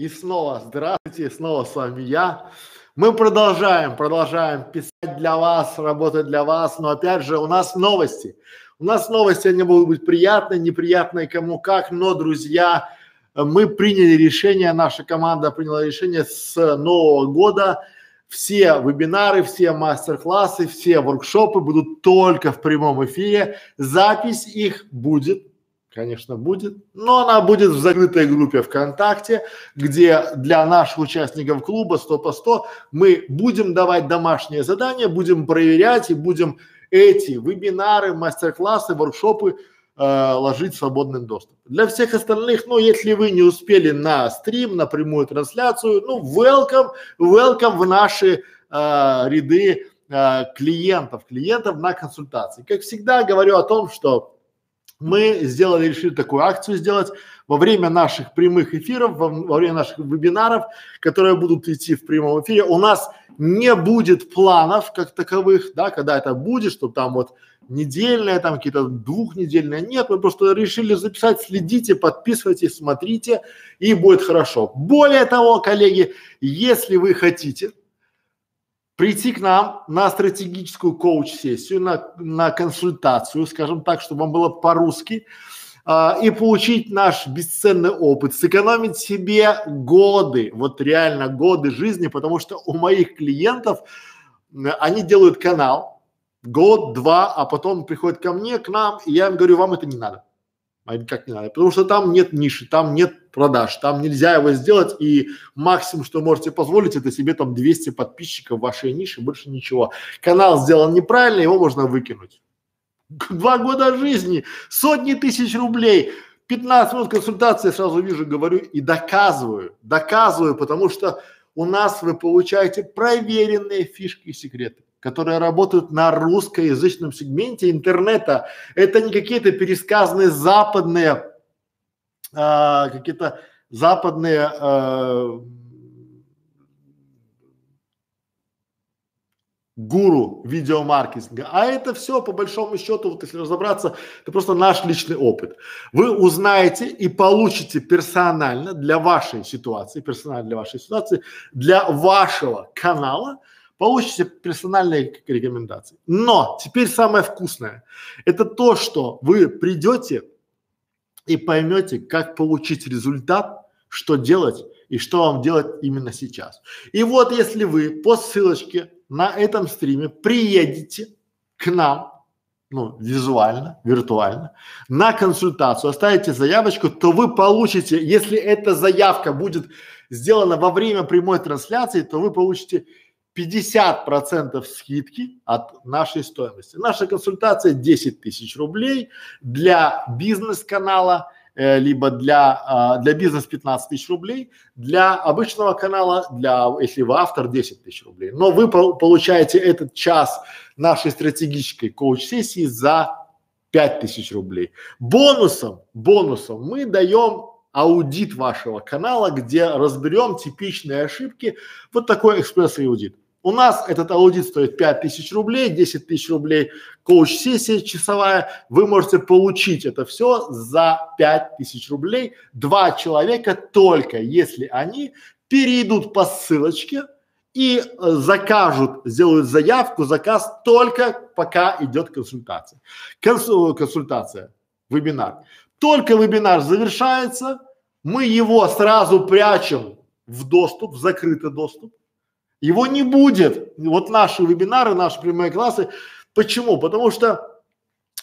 И снова здравствуйте, снова с вами я. Мы продолжаем, продолжаем писать для вас, работать для вас, но опять же у нас новости. У нас новости, они будут быть приятные, неприятные кому как, но, друзья, мы приняли решение, наша команда приняла решение с нового года все вебинары, все мастер-классы, все воркшопы будут только в прямом эфире. Запись их будет Конечно, будет, но она будет в закрытой группе ВКонтакте, где для наших участников клуба 100 по 100 мы будем давать домашние задания, будем проверять и будем эти вебинары, мастер-классы, воркшопы э, ложить в свободный доступ. Для всех остальных, ну, если вы не успели на стрим, на прямую трансляцию, ну, welcome, welcome в наши э, ряды э, клиентов, клиентов на консультации. Как всегда говорю о том, что мы сделали, решили такую акцию сделать во время наших прямых эфиров, во, во время наших вебинаров, которые будут идти в прямом эфире. У нас не будет планов как таковых, да, когда это будет, чтобы там вот недельное, там какие-то двухнедельные. Нет, мы просто решили записать, следите, подписывайтесь, смотрите, и будет хорошо. Более того, коллеги, если вы хотите прийти к нам на стратегическую коуч-сессию, на, на консультацию, скажем так, чтобы вам было по-русски, а, и получить наш бесценный опыт, сэкономить себе годы, вот реально годы жизни, потому что у моих клиентов они делают канал год, два, а потом приходят ко мне, к нам, и я им говорю, вам это не надо а никак не надо, потому что там нет ниши, там нет продаж, там нельзя его сделать и максимум, что можете позволить, это себе там 200 подписчиков в вашей нише, больше ничего. Канал сделан неправильно, его можно выкинуть. Два года жизни, сотни тысяч рублей, 15 минут консультации, сразу вижу, говорю и доказываю, доказываю, потому что у нас вы получаете проверенные фишки и секреты которые работают на русскоязычном сегменте интернета. Это не какие-то пересказанные западные, а, какие-то западные а, гуру видеомаркетинга, а это все по большому счету, вот если разобраться, это просто наш личный опыт. Вы узнаете и получите персонально для вашей ситуации, персонально для вашей ситуации, для вашего канала получите персональные рекомендации. Но теперь самое вкусное – это то, что вы придете и поймете, как получить результат, что делать и что вам делать именно сейчас. И вот если вы по ссылочке на этом стриме приедете к нам, ну, визуально, виртуально, на консультацию, оставите заявочку, то вы получите, если эта заявка будет сделана во время прямой трансляции, то вы получите 50 процентов скидки от нашей стоимости. Наша консультация 10 тысяч рублей для бизнес-канала, э, либо для, э, для бизнес 15 тысяч рублей, для обычного канала, для, если вы автор, 10 тысяч рублей. Но вы по получаете этот час нашей стратегической коуч-сессии за 5 тысяч рублей. Бонусом, бонусом мы даем аудит вашего канала, где разберем типичные ошибки. Вот такой экспресс-аудит. У нас этот аудит стоит 5000 рублей, 10 тысяч рублей коуч-сессия часовая. Вы можете получить это все за 5000 рублей. Два человека только, если они перейдут по ссылочке и э, закажут, сделают заявку, заказ только пока идет консультация. Консу, консультация, вебинар. Только вебинар завершается, мы его сразу прячем в доступ, в закрытый доступ его не будет. Вот наши вебинары, наши прямые классы. Почему? Потому что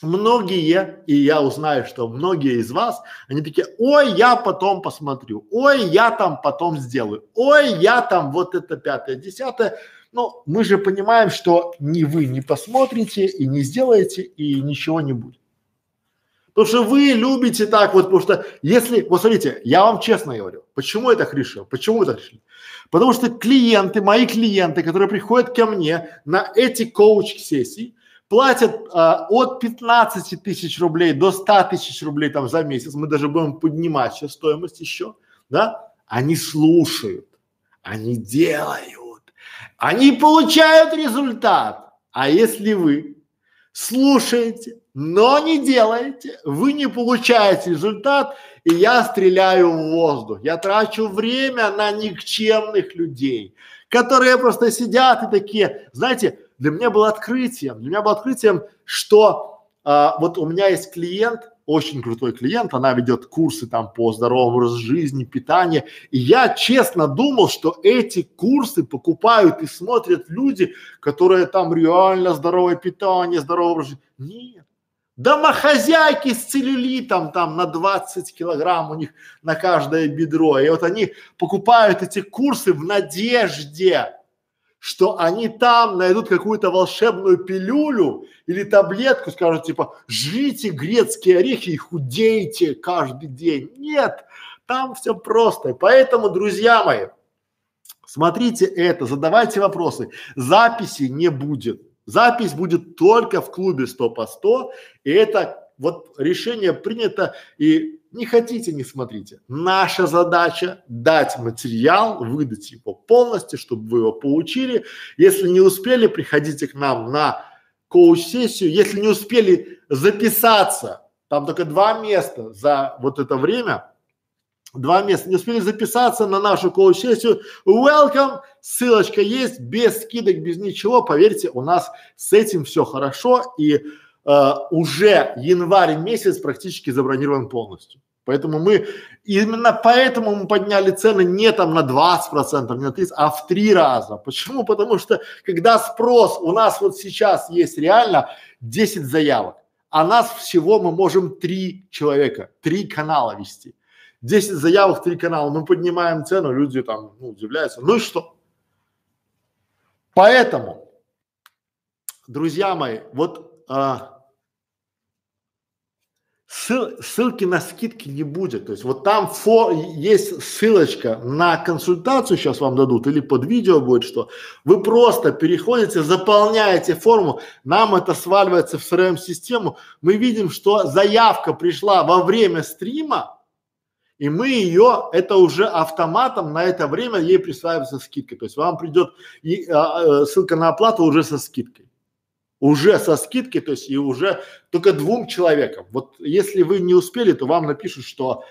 многие, и я узнаю, что многие из вас, они такие, ой, я потом посмотрю, ой, я там потом сделаю, ой, я там вот это пятое, десятое. Но мы же понимаем, что ни вы не посмотрите и не сделаете, и ничего не будет. Потому что вы любите так вот, потому что если, вот смотрите, я вам честно говорю, почему я так решил, почему так решил? Потому что клиенты, мои клиенты, которые приходят ко мне на эти коуч-сессии, платят а, от 15 тысяч рублей до 100 тысяч рублей там за месяц, мы даже будем поднимать сейчас стоимость еще, да, они слушают, они делают, они получают результат. А если вы слушаете, но не делаете, вы не получаете результат, и я стреляю в воздух. Я трачу время на никчемных людей, которые просто сидят и такие, знаете, для меня было открытием, для меня было открытием, что а, вот у меня есть клиент, очень крутой клиент, она ведет курсы там по здоровому образу жизни, питанию. И я честно думал, что эти курсы покупают и смотрят люди, которые там реально здоровое питание, здоровый образ жизни. Нет. Домохозяйки с целлюлитом там на 20 килограмм у них на каждое бедро. И вот они покупают эти курсы в надежде, что они там найдут какую-то волшебную пилюлю или таблетку, скажут типа жрите грецкие орехи и худейте каждый день. Нет, там все просто. Поэтому, друзья мои, смотрите это, задавайте вопросы. Записи не будет. Запись будет только в клубе 100 по 100, и это вот решение принято, и не хотите, не смотрите. Наша задача дать материал, выдать его полностью, чтобы вы его получили. Если не успели, приходите к нам на коуч-сессию. Если не успели записаться, там только два места за вот это время, два места, не успели записаться на нашу коуч-сессию, welcome, ссылочка есть, без скидок, без ничего, поверьте, у нас с этим все хорошо и э, уже январь месяц практически забронирован полностью. Поэтому мы, именно поэтому мы подняли цены не там на 20 процентов, не на 30, а в три раза. Почему? Потому что когда спрос, у нас вот сейчас есть реально 10 заявок, а нас всего мы можем три человека, три канала вести. 10 заявок, три канала, мы поднимаем цену, люди там ну, удивляются. Ну и что? Поэтому, друзья мои, вот а, Ссыл, ссылки на скидки не будет. То есть вот там фо, есть ссылочка на консультацию, сейчас вам дадут, или под видео будет что. Вы просто переходите, заполняете форму, нам это сваливается в CRM-систему. Мы видим, что заявка пришла во время стрима, и мы ее, это уже автоматом на это время ей присваивается скидка. То есть вам придет и, а, а, ссылка на оплату уже со скидкой уже со скидкой, то есть и уже только двум человекам. Вот если вы не успели, то вам напишут, что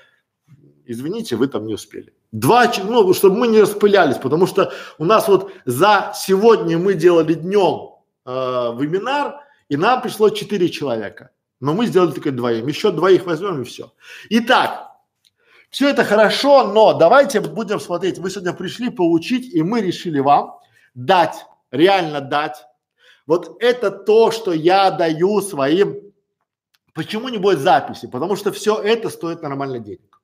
извините, вы там не успели. Два, ну, чтобы мы не распылялись, потому что у нас вот за сегодня мы делали днем э, вебинар, и нам пришло четыре человека. Но мы сделали только двоим. Еще двоих возьмем и все. Итак, все это хорошо, но давайте будем смотреть. Вы сегодня пришли получить, и мы решили вам дать, реально дать вот это то, что я даю своим. Почему не будет записи? Потому что все это стоит нормально денег.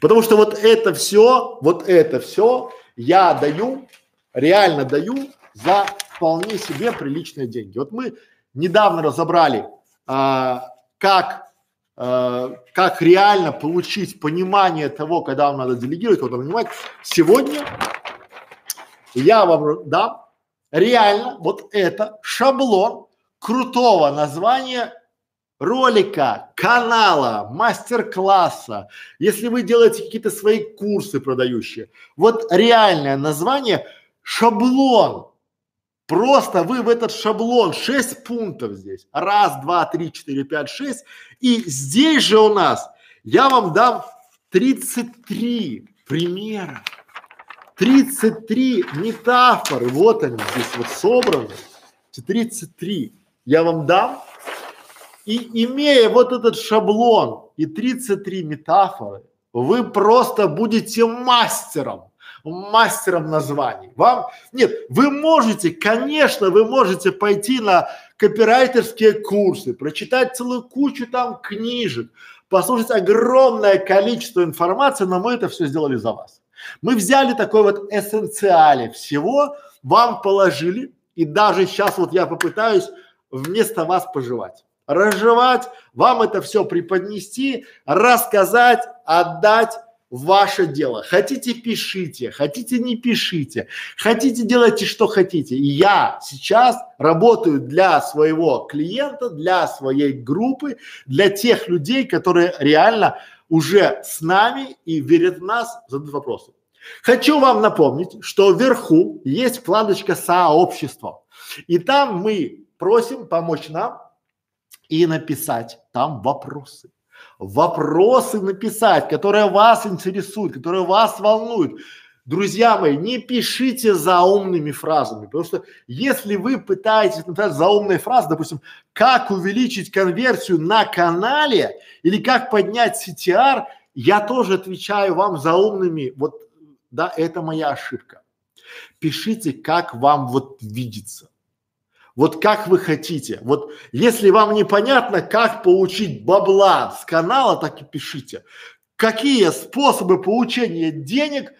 Потому что вот это все, вот это все я даю, реально даю за вполне себе приличные деньги. Вот мы недавно разобрали, а, как как реально получить понимание того, когда вам надо делегировать, понимать. Сегодня я вам дам реально вот это шаблон крутого названия ролика, канала, мастер-класса, если вы делаете какие-то свои курсы продающие, вот реальное название шаблон. Просто вы в этот шаблон, шесть пунктов здесь, раз, два, три, четыре, пять, шесть, и здесь же у нас я вам дам 33 примера. 33 метафоры, вот они здесь вот собраны, 33 я вам дам, и имея вот этот шаблон и 33 метафоры, вы просто будете мастером, мастером названий. Вам, нет, вы можете, конечно, вы можете пойти на копирайтерские курсы, прочитать целую кучу там книжек, послушать огромное количество информации, но мы это все сделали за вас. Мы взяли такой вот эссенциале всего, вам положили, и даже сейчас вот я попытаюсь вместо вас пожевать. Разжевать, вам это все преподнести, рассказать, отдать ваше дело. Хотите пишите, хотите не пишите, хотите делайте что хотите. Я сейчас работаю для своего клиента, для своей группы, для тех людей, которые реально уже с нами и верят в нас, задают вопросы. Хочу вам напомнить, что вверху есть вкладочка сообщества. И там мы просим помочь нам и написать там вопросы. Вопросы написать, которые вас интересуют, которые вас волнуют. Друзья мои, не пишите заумными фразами, потому что если вы пытаетесь написать заумные фразы, допустим, как увеличить конверсию на канале или как поднять CTR, я тоже отвечаю вам заумными, вот, да, это моя ошибка. Пишите, как вам вот видится. Вот как вы хотите. Вот если вам непонятно, как получить бабла с канала, так и пишите. Какие способы получения денег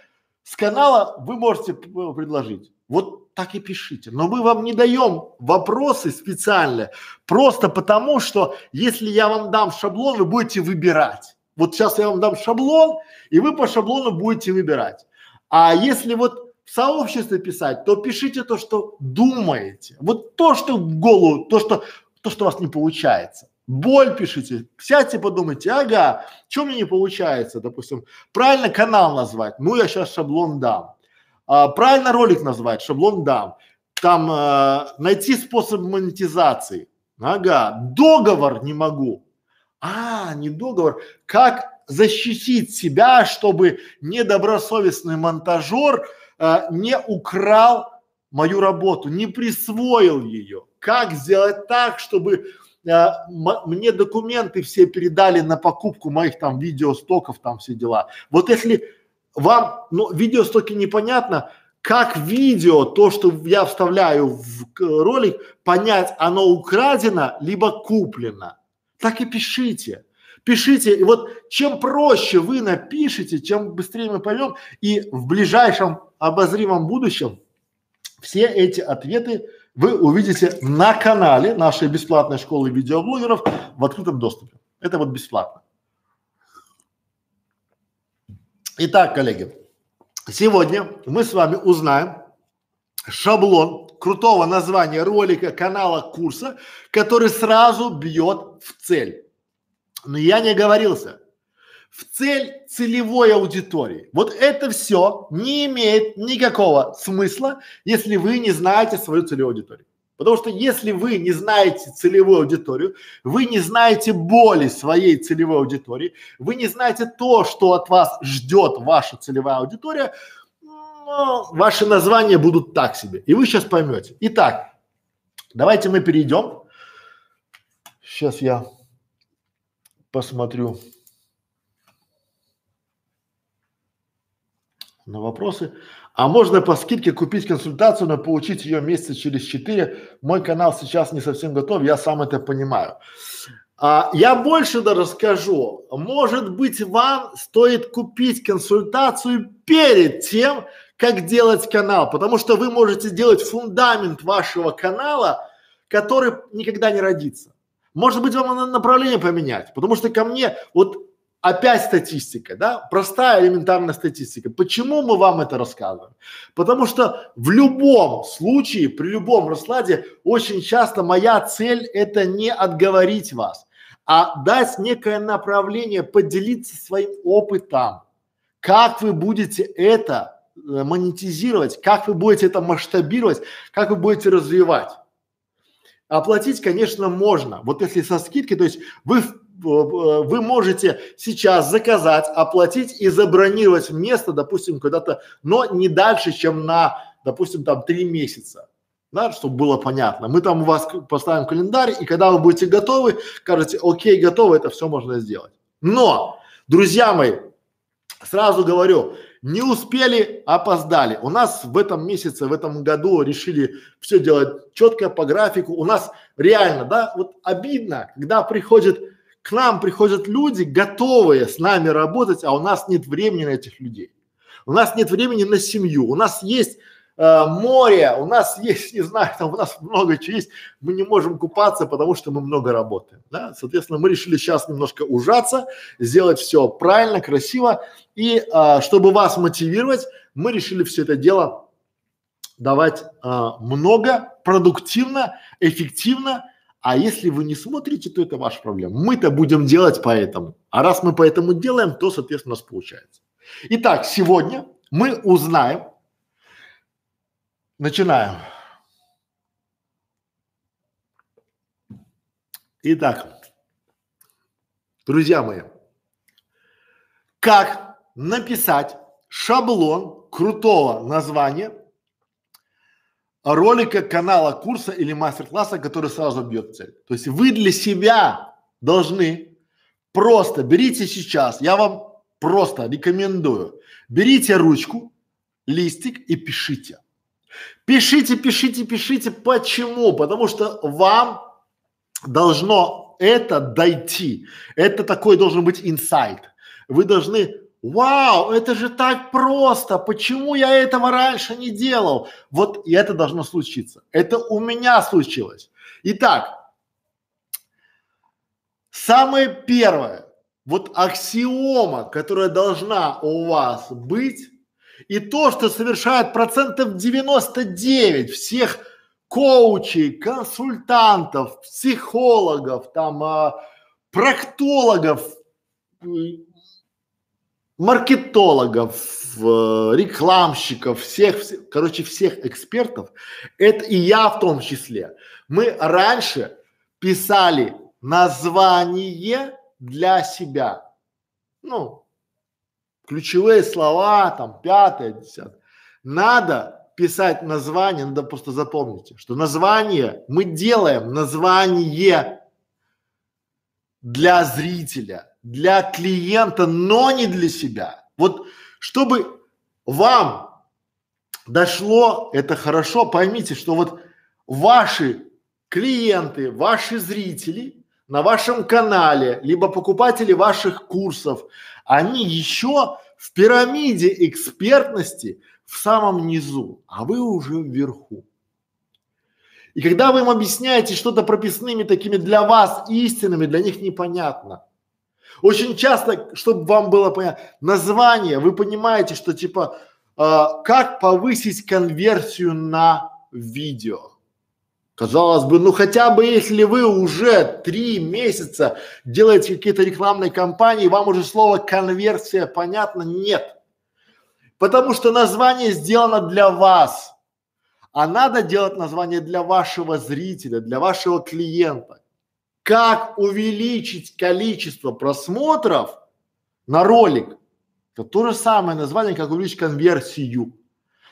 с канала вы можете предложить? Вот так и пишите. Но мы вам не даем вопросы специально, просто потому что если я вам дам шаблон, вы будете выбирать. Вот сейчас я вам дам шаблон, и вы по шаблону будете выбирать. А если вот в сообществе писать, то пишите то, что думаете. Вот то, что в голову, то, что, то, что у вас не получается. Боль пишите, сядьте, подумайте, ага, что мне не получается, допустим, правильно канал назвать, ну я сейчас шаблон дам. А, правильно ролик назвать, шаблон дам. Там э, найти способ монетизации, ага, договор не могу. А, не договор, как защитить себя, чтобы недобросовестный монтажер э, не украл мою работу, не присвоил ее. Как сделать так, чтобы э, мне документы все передали на покупку моих там видеостоков, там все дела. Вот если вам, ну, видеостоки непонятно, как видео, то, что я вставляю в ролик, понять, оно украдено, либо куплено. Так и пишите. Пишите, и вот чем проще вы напишите, чем быстрее мы поймем, и в ближайшем обозримом будущем все эти ответы вы увидите на канале нашей бесплатной школы видеоблогеров в открытом доступе. Это вот бесплатно. Итак, коллеги, сегодня мы с вами узнаем шаблон крутого названия ролика, канала, курса, который сразу бьет в цель. Но я не оговорился. В цель целевой аудитории. Вот это все не имеет никакого смысла, если вы не знаете свою целевую аудиторию. Потому что если вы не знаете целевую аудиторию, вы не знаете боли своей целевой аудитории, вы не знаете то, что от вас ждет ваша целевая аудитория, ну, ваши названия будут так себе. И вы сейчас поймете. Итак, давайте мы перейдем. Сейчас я посмотрю на вопросы. А можно по скидке купить консультацию, но получить ее месяца через четыре. Мой канал сейчас не совсем готов, я сам это понимаю. А, я больше даже скажу. Может быть, вам стоит купить консультацию перед тем, как делать канал, потому что вы можете делать фундамент вашего канала, который никогда не родится. Может быть, вам направление поменять, потому что ко мне вот опять статистика, да, простая элементарная статистика. Почему мы вам это рассказываем? Потому что в любом случае, при любом раскладе, очень часто моя цель это не отговорить вас, а дать некое направление, поделиться своим опытом, как вы будете это э, монетизировать, как вы будете это масштабировать, как вы будете развивать. Оплатить, конечно, можно. Вот если со скидки, то есть вы, вы можете сейчас заказать, оплатить и забронировать место, допустим, когда-то, но не дальше, чем на, допустим, там три месяца. Да, чтобы было понятно. Мы там у вас поставим календарь, и когда вы будете готовы, скажете, окей, готово, это все можно сделать. Но, друзья мои, сразу говорю, не успели, опоздали. У нас в этом месяце, в этом году решили все делать четко по графику. У нас реально, да, вот обидно, когда приходят, к нам приходят люди, готовые с нами работать, а у нас нет времени на этих людей. У нас нет времени на семью. У нас есть э, море, у нас есть, не знаю, там у нас много чего есть, мы не можем купаться, потому что мы много работаем, да, соответственно, мы решили сейчас немножко ужаться, сделать все правильно, красиво, и э, чтобы вас мотивировать, мы решили все это дело давать э, много, продуктивно, эффективно, а если вы не смотрите, то это ваша проблема. Мы-то будем делать поэтому. А раз мы поэтому делаем, то, соответственно, у нас получается. Итак, сегодня мы узнаем, Начинаем. Итак, Друзья мои, как написать шаблон крутого названия ролика, канала, курса или мастер-класса, который сразу бьет цель. То есть вы для себя должны просто берите сейчас, я вам просто рекомендую, берите ручку, листик и пишите. Пишите, пишите, пишите. Почему? Потому что вам должно это дойти. Это такой должен быть инсайт. Вы должны Вау, это же так просто! Почему я этого раньше не делал? Вот и это должно случиться. Это у меня случилось. Итак, самое первое, вот аксиома, которая должна у вас быть, и то, что совершает процентов 99 всех коучей, консультантов, психологов, там, а, проктологов, маркетологов, э, рекламщиков, всех, всех, короче, всех экспертов, это и я в том числе. Мы раньше писали название для себя. Ну, ключевые слова, там, пятое, десятое. Надо писать название, надо просто запомните, что название, мы делаем название для зрителя, для клиента, но не для себя. Вот чтобы вам дошло это хорошо, поймите, что вот ваши клиенты, ваши зрители на вашем канале, либо покупатели ваших курсов, они еще в пирамиде экспертности в самом низу, а вы уже вверху. И когда вы им объясняете что-то прописными такими для вас истинными, для них непонятно. Очень часто, чтобы вам было понятно, название, вы понимаете, что типа, э, как повысить конверсию на видео. Казалось бы, ну хотя бы если вы уже три месяца делаете какие-то рекламные кампании, вам уже слово конверсия понятно? Нет. Потому что название сделано для вас, а надо делать название для вашего зрителя, для вашего клиента как увеличить количество просмотров на ролик. Это то же самое название, как увеличить конверсию.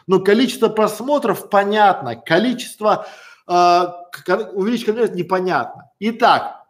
Но количество просмотров понятно, количество э, увеличить конверсию непонятно. Итак,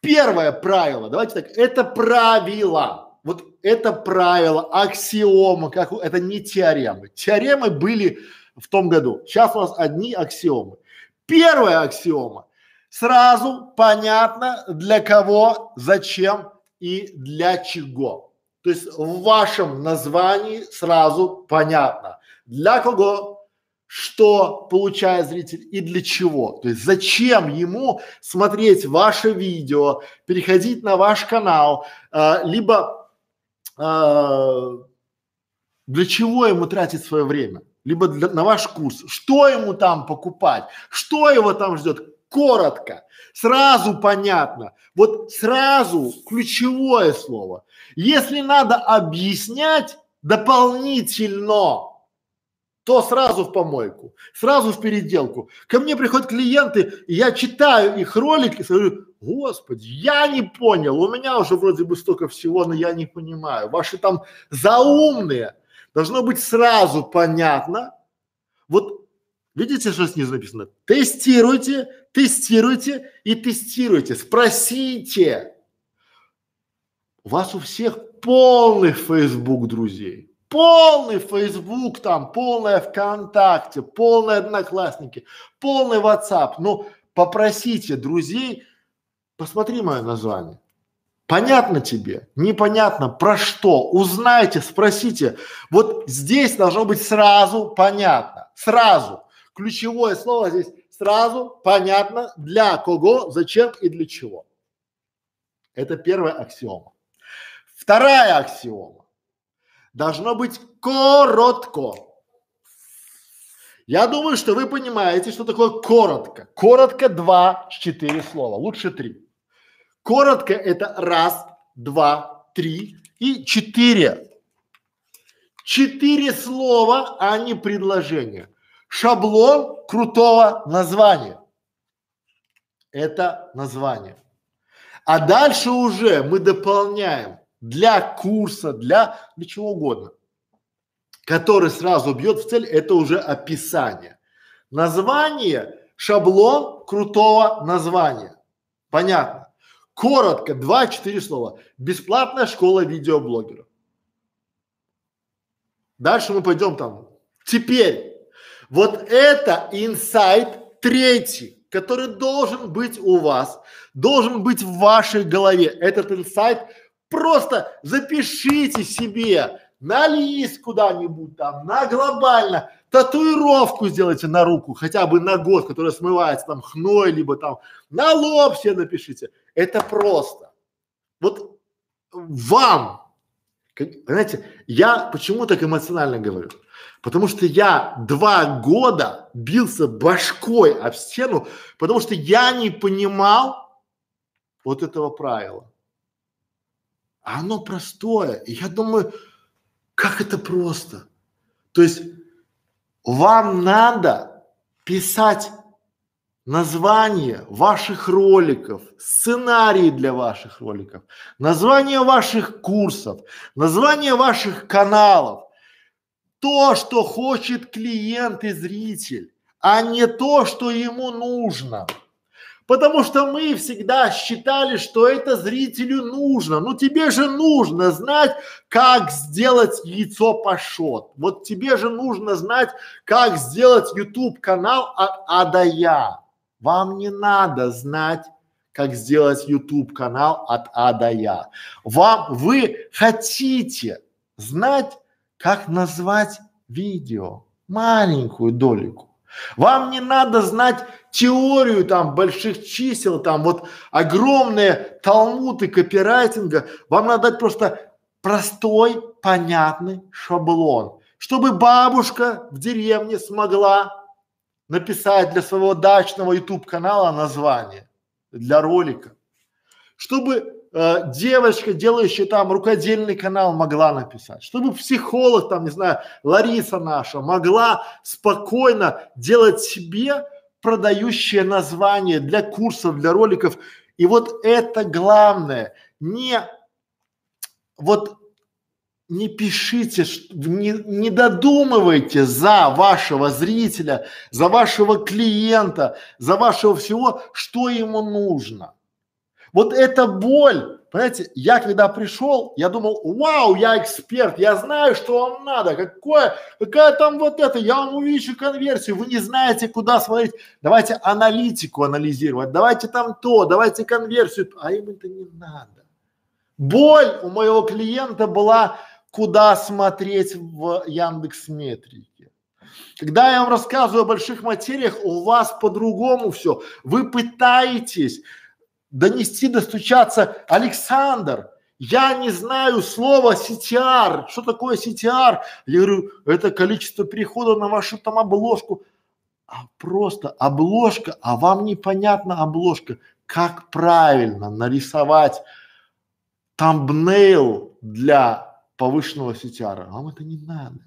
первое правило, давайте так, это правило. Вот это правило, аксиома, как это не теоремы. Теоремы были в том году. Сейчас у нас одни аксиомы. Первая аксиома сразу понятно для кого, зачем и для чего. То есть в вашем названии сразу понятно, для кого, что получает зритель и для чего. То есть зачем ему смотреть ваше видео, переходить на ваш канал, э, либо э, для чего ему тратить свое время, либо для, на ваш курс, что ему там покупать, что его там ждет, коротко, сразу понятно. Вот сразу ключевое слово. Если надо объяснять дополнительно, то сразу в помойку, сразу в переделку. Ко мне приходят клиенты, я читаю их ролики, и говорю, господи, я не понял, у меня уже вроде бы столько всего, но я не понимаю. Ваши там заумные, должно быть сразу понятно. Вот видите, что снизу написано? Тестируйте, тестируйте и тестируйте, спросите. У вас у всех полный Facebook друзей, полный Facebook там, полное ВКонтакте, полные Одноклассники, полный WhatsApp. Ну, попросите друзей, посмотри мое название. Понятно тебе? Непонятно? Про что? Узнайте, спросите. Вот здесь должно быть сразу понятно. Сразу. Ключевое слово здесь сразу понятно для кого, зачем и для чего. Это первая аксиома. Вторая аксиома. Должно быть коротко. Я думаю, что вы понимаете, что такое коротко. Коротко два, четыре слова, лучше три. Коротко это раз, два, три и четыре. Четыре слова, а не предложения шаблон крутого названия. Это название. А дальше уже мы дополняем для курса, для, для чего угодно, который сразу бьет в цель, это уже описание. Название, шаблон крутого названия. Понятно. Коротко, два-четыре слова. Бесплатная школа видеоблогеров. Дальше мы пойдем там. Теперь, вот это инсайт третий, который должен быть у вас, должен быть в вашей голове. Этот инсайт просто запишите себе на лист куда-нибудь там, на глобально, татуировку сделайте на руку, хотя бы на год, которая смывается там хной, либо там на лоб себе напишите. Это просто. Вот вам, знаете, я почему так эмоционально говорю? Потому что я два года бился башкой об стену, потому что я не понимал вот этого правила. А оно простое. И я думаю, как это просто? То есть вам надо писать название ваших роликов, сценарии для ваших роликов, название ваших курсов, название ваших каналов. То, что хочет клиент и зритель, а не то, что ему нужно. Потому что мы всегда считали, что это зрителю нужно. Ну тебе же нужно знать, как сделать яйцо пашот. Вот тебе же нужно знать, как сделать YouTube канал от А до Я. Вам не надо знать, как сделать YouTube канал от А до Я. Вам, вы хотите знать, как назвать видео, маленькую долику. Вам не надо знать теорию там больших чисел, там вот огромные талмуды копирайтинга. Вам надо дать просто простой, понятный шаблон, чтобы бабушка в деревне смогла написать для своего дачного YouTube канала название для ролика, чтобы э, девочка, делающая там рукодельный канал, могла написать, чтобы психолог там, не знаю, Лариса наша могла спокойно делать себе продающее название для курсов, для роликов. И вот это главное, не вот не пишите, не, не додумывайте за вашего зрителя, за вашего клиента, за вашего всего, что ему нужно. Вот эта боль, понимаете, я когда пришел, я думал, вау, я эксперт, я знаю, что вам надо, какое, какая там вот это, я вам увеличу конверсию, вы не знаете, куда смотреть, давайте аналитику анализировать, давайте там то, давайте конверсию, а им это не надо. Боль у моего клиента была, куда смотреть в Яндекс Метрике. Когда я вам рассказываю о больших материях, у вас по-другому все. Вы пытаетесь донести, достучаться. Александр, я не знаю слова CTR. Что такое CTR? Я говорю, это количество переходов на вашу там обложку. А просто обложка, а вам непонятна обложка. Как правильно нарисовать тамбнейл для повышенного CTR? Вам это не надо.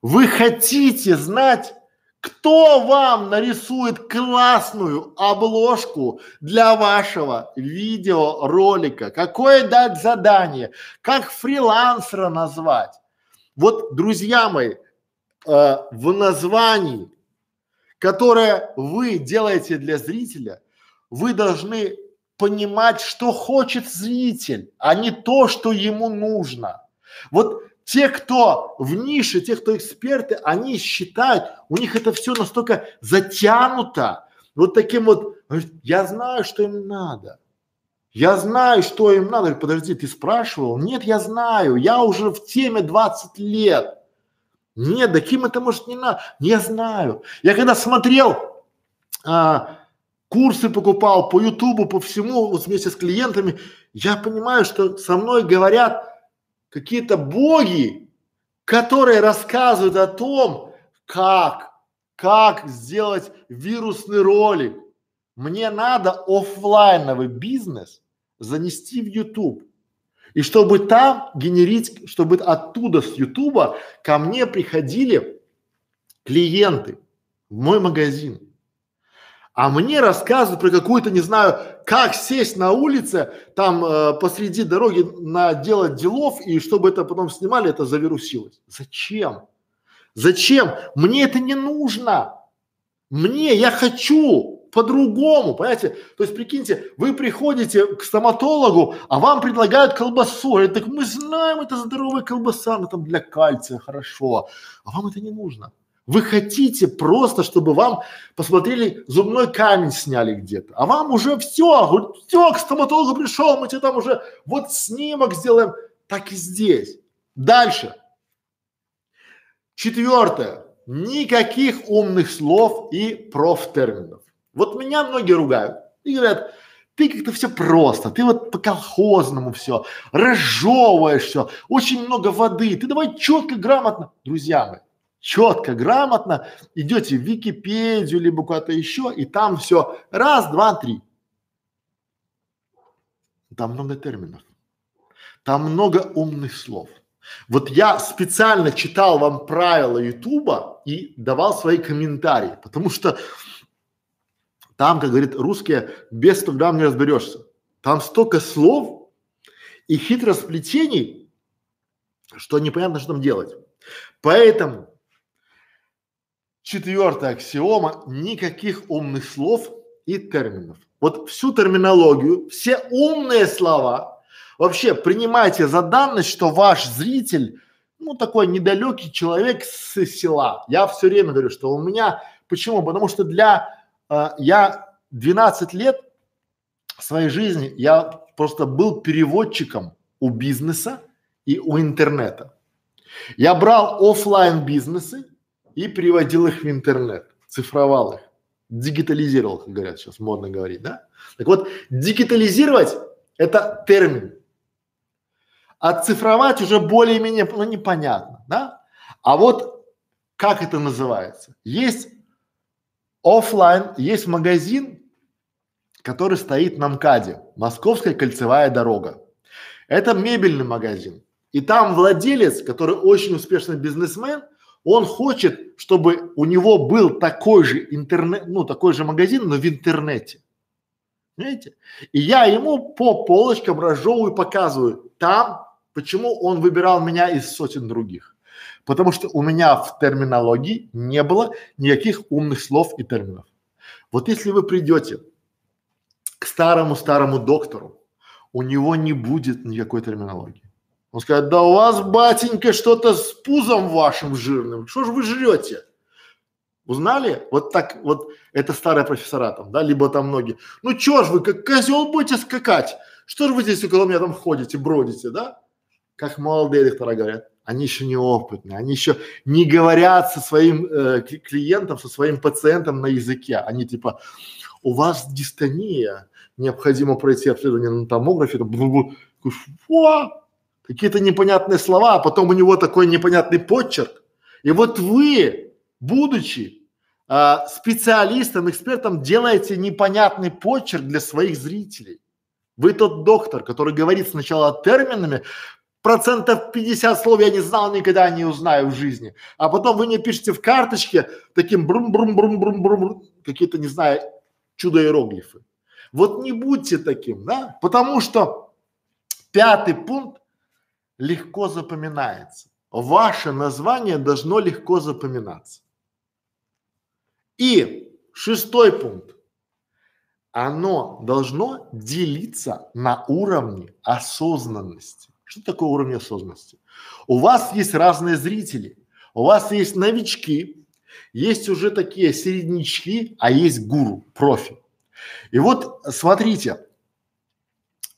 Вы хотите знать кто вам нарисует классную обложку для вашего видеоролика? Какое дать задание? Как фрилансера назвать? Вот, друзья мои, э, в названии, которое вы делаете для зрителя, вы должны понимать, что хочет зритель, а не то, что ему нужно. Вот те, кто в нише, те, кто эксперты, они считают, у них это все настолько затянуто, вот таким вот, я знаю, что им надо. Я знаю, что им надо. Подожди, ты спрашивал? Нет, я знаю. Я уже в теме 20 лет. Нет, да кем это может не надо? Я знаю. Я когда смотрел а, курсы покупал по Ютубу, по всему, вот вместе с клиентами, я понимаю, что со мной говорят какие-то боги, которые рассказывают о том, как, как сделать вирусный ролик. Мне надо офлайновый бизнес занести в YouTube. И чтобы там генерить, чтобы оттуда с Ютуба ко мне приходили клиенты в мой магазин. А мне рассказывают про какую-то, не знаю, как сесть на улице, там э, посреди дороги на делать делов, и чтобы это потом снимали, это завирусилось. Зачем? Зачем? Мне это не нужно. Мне, я хочу по-другому, понимаете? То есть, прикиньте, вы приходите к стоматологу, а вам предлагают колбасу. И так мы знаем, это здоровая колбаса, она там для кальция, хорошо. А вам это не нужно. Вы хотите просто, чтобы вам посмотрели, зубной камень сняли где-то, а вам уже все, все, к стоматологу пришел, мы тебе там уже вот снимок сделаем, так и здесь. Дальше. Четвертое. Никаких умных слов и профтерминов. Вот меня многие ругают и говорят, ты как-то все просто, ты вот по колхозному все, разжевываешь все, очень много воды, ты давай четко, грамотно. Друзья мои, четко, грамотно идете в Википедию либо куда-то еще, и там все раз, два, три. Там много терминов, там много умных слов. Вот я специально читал вам правила Ютуба и давал свои комментарии, потому что там, как говорит русские, без 100 грамм не разберешься. Там столько слов и хитросплетений, что непонятно, что там делать. Поэтому четвертая аксиома – никаких умных слов и терминов. Вот всю терминологию, все умные слова вообще принимайте за данность, что ваш зритель, ну такой недалекий человек с села. Я все время говорю, что у меня, почему? Потому что для а, я 12 лет своей жизни я просто был переводчиком у бизнеса и у интернета. Я брал офлайн бизнесы и переводил их в интернет, цифровал их, дигитализировал, как говорят сейчас, модно говорить, да? Так вот, дигитализировать – это термин. Оцифровать уже более-менее, ну, непонятно, да? А вот как это называется? Есть Оффлайн есть магазин, который стоит на МКАДе, Московская кольцевая дорога. Это мебельный магазин. И там владелец, который очень успешный бизнесмен, он хочет, чтобы у него был такой же интернет, ну такой же магазин, но в интернете. Понимаете? И я ему по полочкам разжевываю, показываю там, почему он выбирал меня из сотен других. Потому что у меня в терминологии не было никаких умных слов и терминов. Вот если вы придете к старому-старому доктору, у него не будет никакой терминологии. Он скажет, да у вас, батенька, что-то с пузом вашим жирным, что же вы жрете? Узнали? Вот так, вот это старые профессора там, да, либо там многие. Ну чё ж вы, как козел будете скакать? Что же вы здесь около меня там ходите, бродите, да? Как молодые доктора говорят они еще не опытные, они еще не говорят со своим э, клиентом, со своим пациентом на языке. Они типа, у вас дистония, необходимо пройти обследование на томографе, какие-то непонятные слова, а потом у него такой непонятный почерк. И вот вы, будучи э, специалистом, экспертом, делаете непонятный почерк для своих зрителей. Вы тот доктор, который говорит сначала терминами, процентов 50 слов я не знал, никогда не узнаю в жизни. А потом вы мне пишете в карточке таким брум-брум-брум-брум-брум, какие-то, не знаю, чудо-иероглифы. Вот не будьте таким, да, потому что пятый пункт легко запоминается. Ваше название должно легко запоминаться. И шестой пункт. Оно должно делиться на уровне осознанности. Что такое уровень осознанности? У вас есть разные зрители, у вас есть новички, есть уже такие середнячки, а есть гуру, профи. И вот смотрите,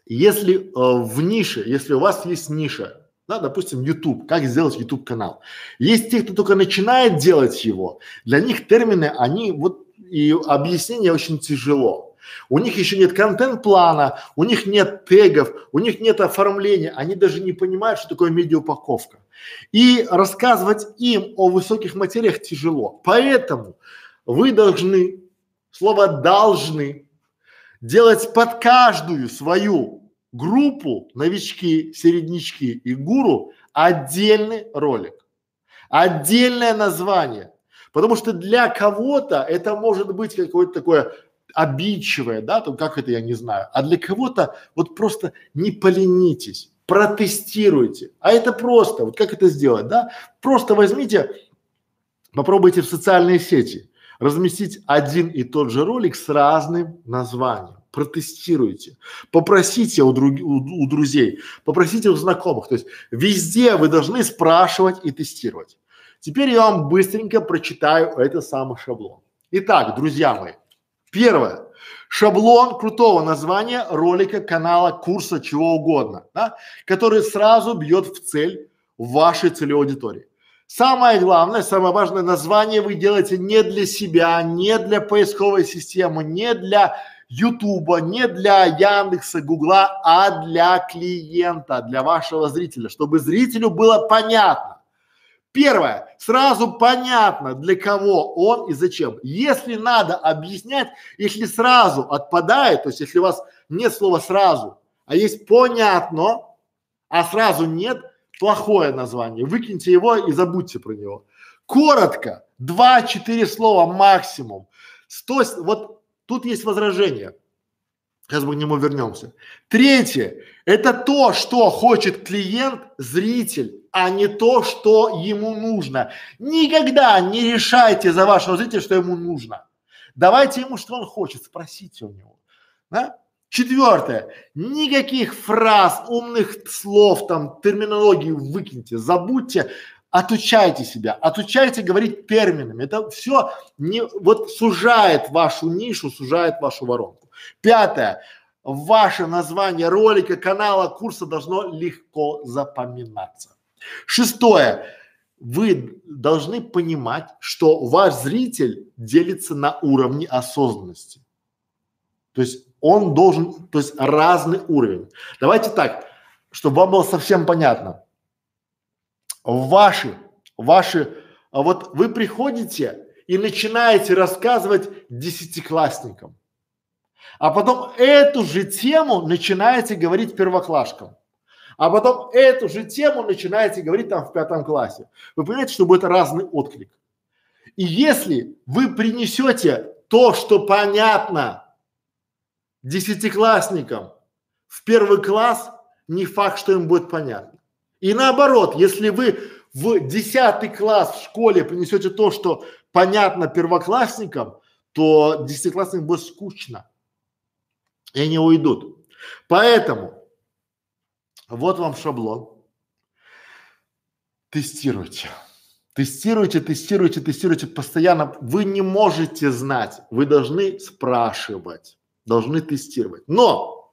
если э, в нише, если у вас есть ниша, да, допустим, YouTube, как сделать YouTube канал. Есть те, кто только начинает делать его, для них термины, они вот и объяснение очень тяжело. У них еще нет контент-плана, у них нет тегов, у них нет оформления, они даже не понимают, что такое медиаупаковка. И рассказывать им о высоких материях тяжело. Поэтому вы должны, слово должны, делать под каждую свою группу, новички, середнячки и гуру, отдельный ролик, отдельное название. Потому что для кого-то это может быть какое-то такое обидчивое, да, то как это я не знаю, а для кого-то вот просто не поленитесь, протестируйте, а это просто, вот как это сделать, да, просто возьмите, попробуйте в социальные сети разместить один и тот же ролик с разным названием, протестируйте, попросите у, друг, у, у друзей, попросите у знакомых, то есть везде вы должны спрашивать и тестировать. Теперь я вам быстренько прочитаю этот самый шаблон. Итак, друзья мои, первое. Шаблон крутого названия ролика, канала, курса, чего угодно, да, который сразу бьет в цель вашей целевой аудитории. Самое главное, самое важное название вы делаете не для себя, не для поисковой системы, не для Ютуба, не для Яндекса, Гугла, а для клиента, для вашего зрителя, чтобы зрителю было понятно Первое, сразу понятно, для кого он и зачем. Если надо объяснять, если сразу отпадает, то есть если у вас нет слова сразу, а есть понятно, а сразу нет, плохое название. Выкиньте его и забудьте про него. Коротко, два-четыре слова максимум. Сто, вот тут есть возражение. Сейчас мы к нему вернемся. Третье – это то, что хочет клиент, зритель, а не то, что ему нужно. Никогда не решайте за вашего зрителя, что ему нужно. Давайте ему, что он хочет, спросите у него. Да? Четвертое. Никаких фраз, умных слов, там, терминологии выкиньте, забудьте, отучайте себя, отучайте говорить терминами. Это все не, вот сужает вашу нишу, сужает вашу воронку. Пятое. Ваше название ролика, канала, курса должно легко запоминаться. Шестое. Вы должны понимать, что ваш зритель делится на уровне осознанности. То есть он должен, то есть разный уровень. Давайте так, чтобы вам было совсем понятно. Ваши, ваши, а вот вы приходите и начинаете рассказывать десятиклассникам, а потом эту же тему начинаете говорить первоклашкам а потом эту же тему начинаете говорить там в пятом классе. Вы понимаете, что будет разный отклик. И если вы принесете то, что понятно десятиклассникам в первый класс, не факт, что им будет понятно. И наоборот, если вы в десятый класс в школе принесете то, что понятно первоклассникам, то десятиклассникам будет скучно. И они уйдут. Поэтому вот вам шаблон. Тестируйте. Тестируйте, тестируйте, тестируйте постоянно. Вы не можете знать, вы должны спрашивать, должны тестировать. Но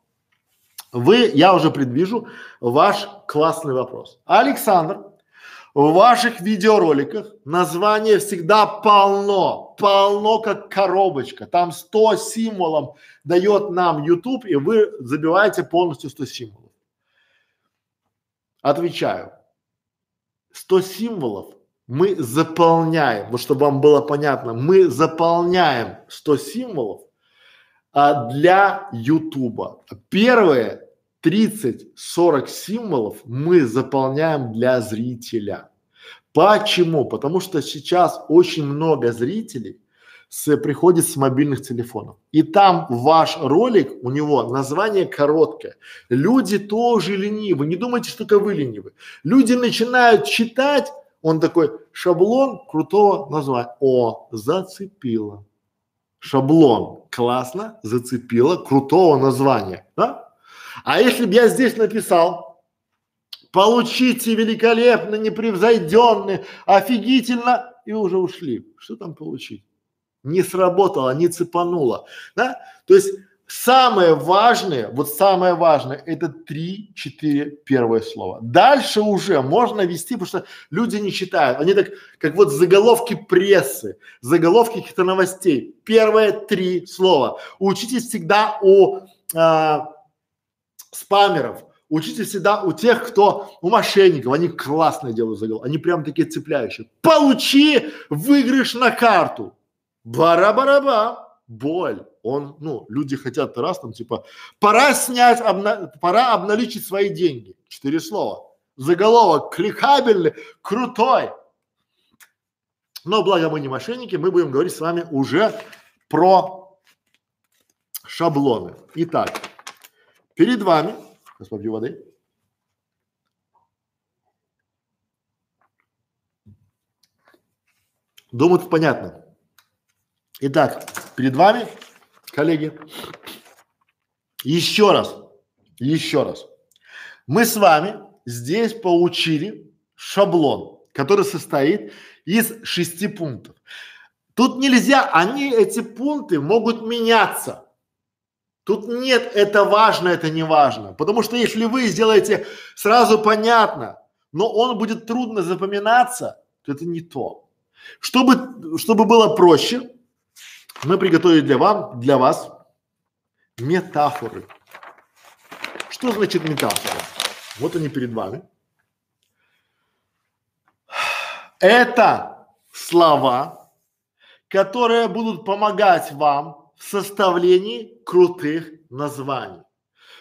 вы, я уже предвижу ваш классный вопрос. Александр, в ваших видеороликах название всегда полно, полно как коробочка. Там 100 символов дает нам YouTube, и вы забиваете полностью 100 символов. Отвечаю. 100 символов мы заполняем, вот чтобы вам было понятно, мы заполняем 100 символов а, для Ютуба. Первые 30-40 символов мы заполняем для зрителя. Почему? Потому что сейчас очень много зрителей с, приходит с мобильных телефонов. И там ваш ролик, у него название короткое. Люди тоже ленивы. Не думайте, что только вы ленивы. Люди начинают читать, он такой, шаблон крутого названия. О, зацепило. Шаблон. Классно, зацепило, крутого названия. Да? А если бы я здесь написал, получите великолепно, непревзойденный, офигительно, и уже ушли. Что там получить? не сработало, не цепануло, да? То есть самое важное, вот самое важное, это три-четыре первое слова. Дальше уже можно вести, потому что люди не читают. Они так, как вот заголовки прессы, заголовки каких-то новостей. Первые три слова. Учитесь всегда у а, спамеров, учитесь всегда у тех, кто, у мошенников, они классно делают заголовки, они прям такие цепляющие. Получи выигрыш на карту. Бара-бараба, боль. Он, ну, люди хотят раз там типа, пора снять, обна, пора обналичить свои деньги. Четыре слова. Заголовок кликабельный, крутой. Но благо мы не мошенники, мы будем говорить с вами уже про шаблоны. Итак, перед вами, сейчас попью воды. Думаю, понятно. Итак, перед вами, коллеги, еще раз, еще раз. Мы с вами здесь получили шаблон, который состоит из шести пунктов. Тут нельзя, они, эти пункты могут меняться. Тут нет, это важно, это не важно. Потому что если вы сделаете сразу понятно, но он будет трудно запоминаться, то это не то. Чтобы, чтобы было проще, мы приготовили для вам, для вас метафоры. Что значит метафора? Вот они перед вами. Это слова, которые будут помогать вам в составлении крутых названий.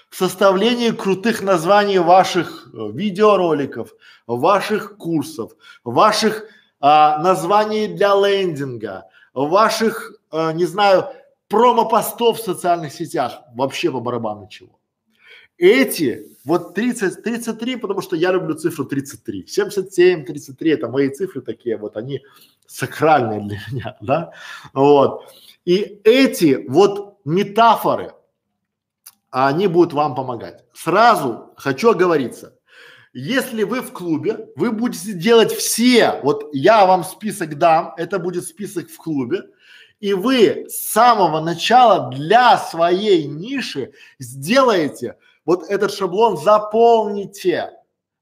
В составлении крутых названий ваших э, видеороликов, ваших курсов, ваших а, названий для лендинга, ваших, а, не знаю, промо-постов в социальных сетях, вообще по барабану чего. Эти, вот 30, 33, потому что я люблю цифру 33, 77, 33, это мои цифры такие, вот они сакральные для меня, да, вот. И эти вот метафоры, они будут вам помогать. Сразу хочу оговориться, если вы в клубе, вы будете делать все, вот я вам список дам, это будет список в клубе, и вы с самого начала для своей ниши сделаете вот этот шаблон, заполните,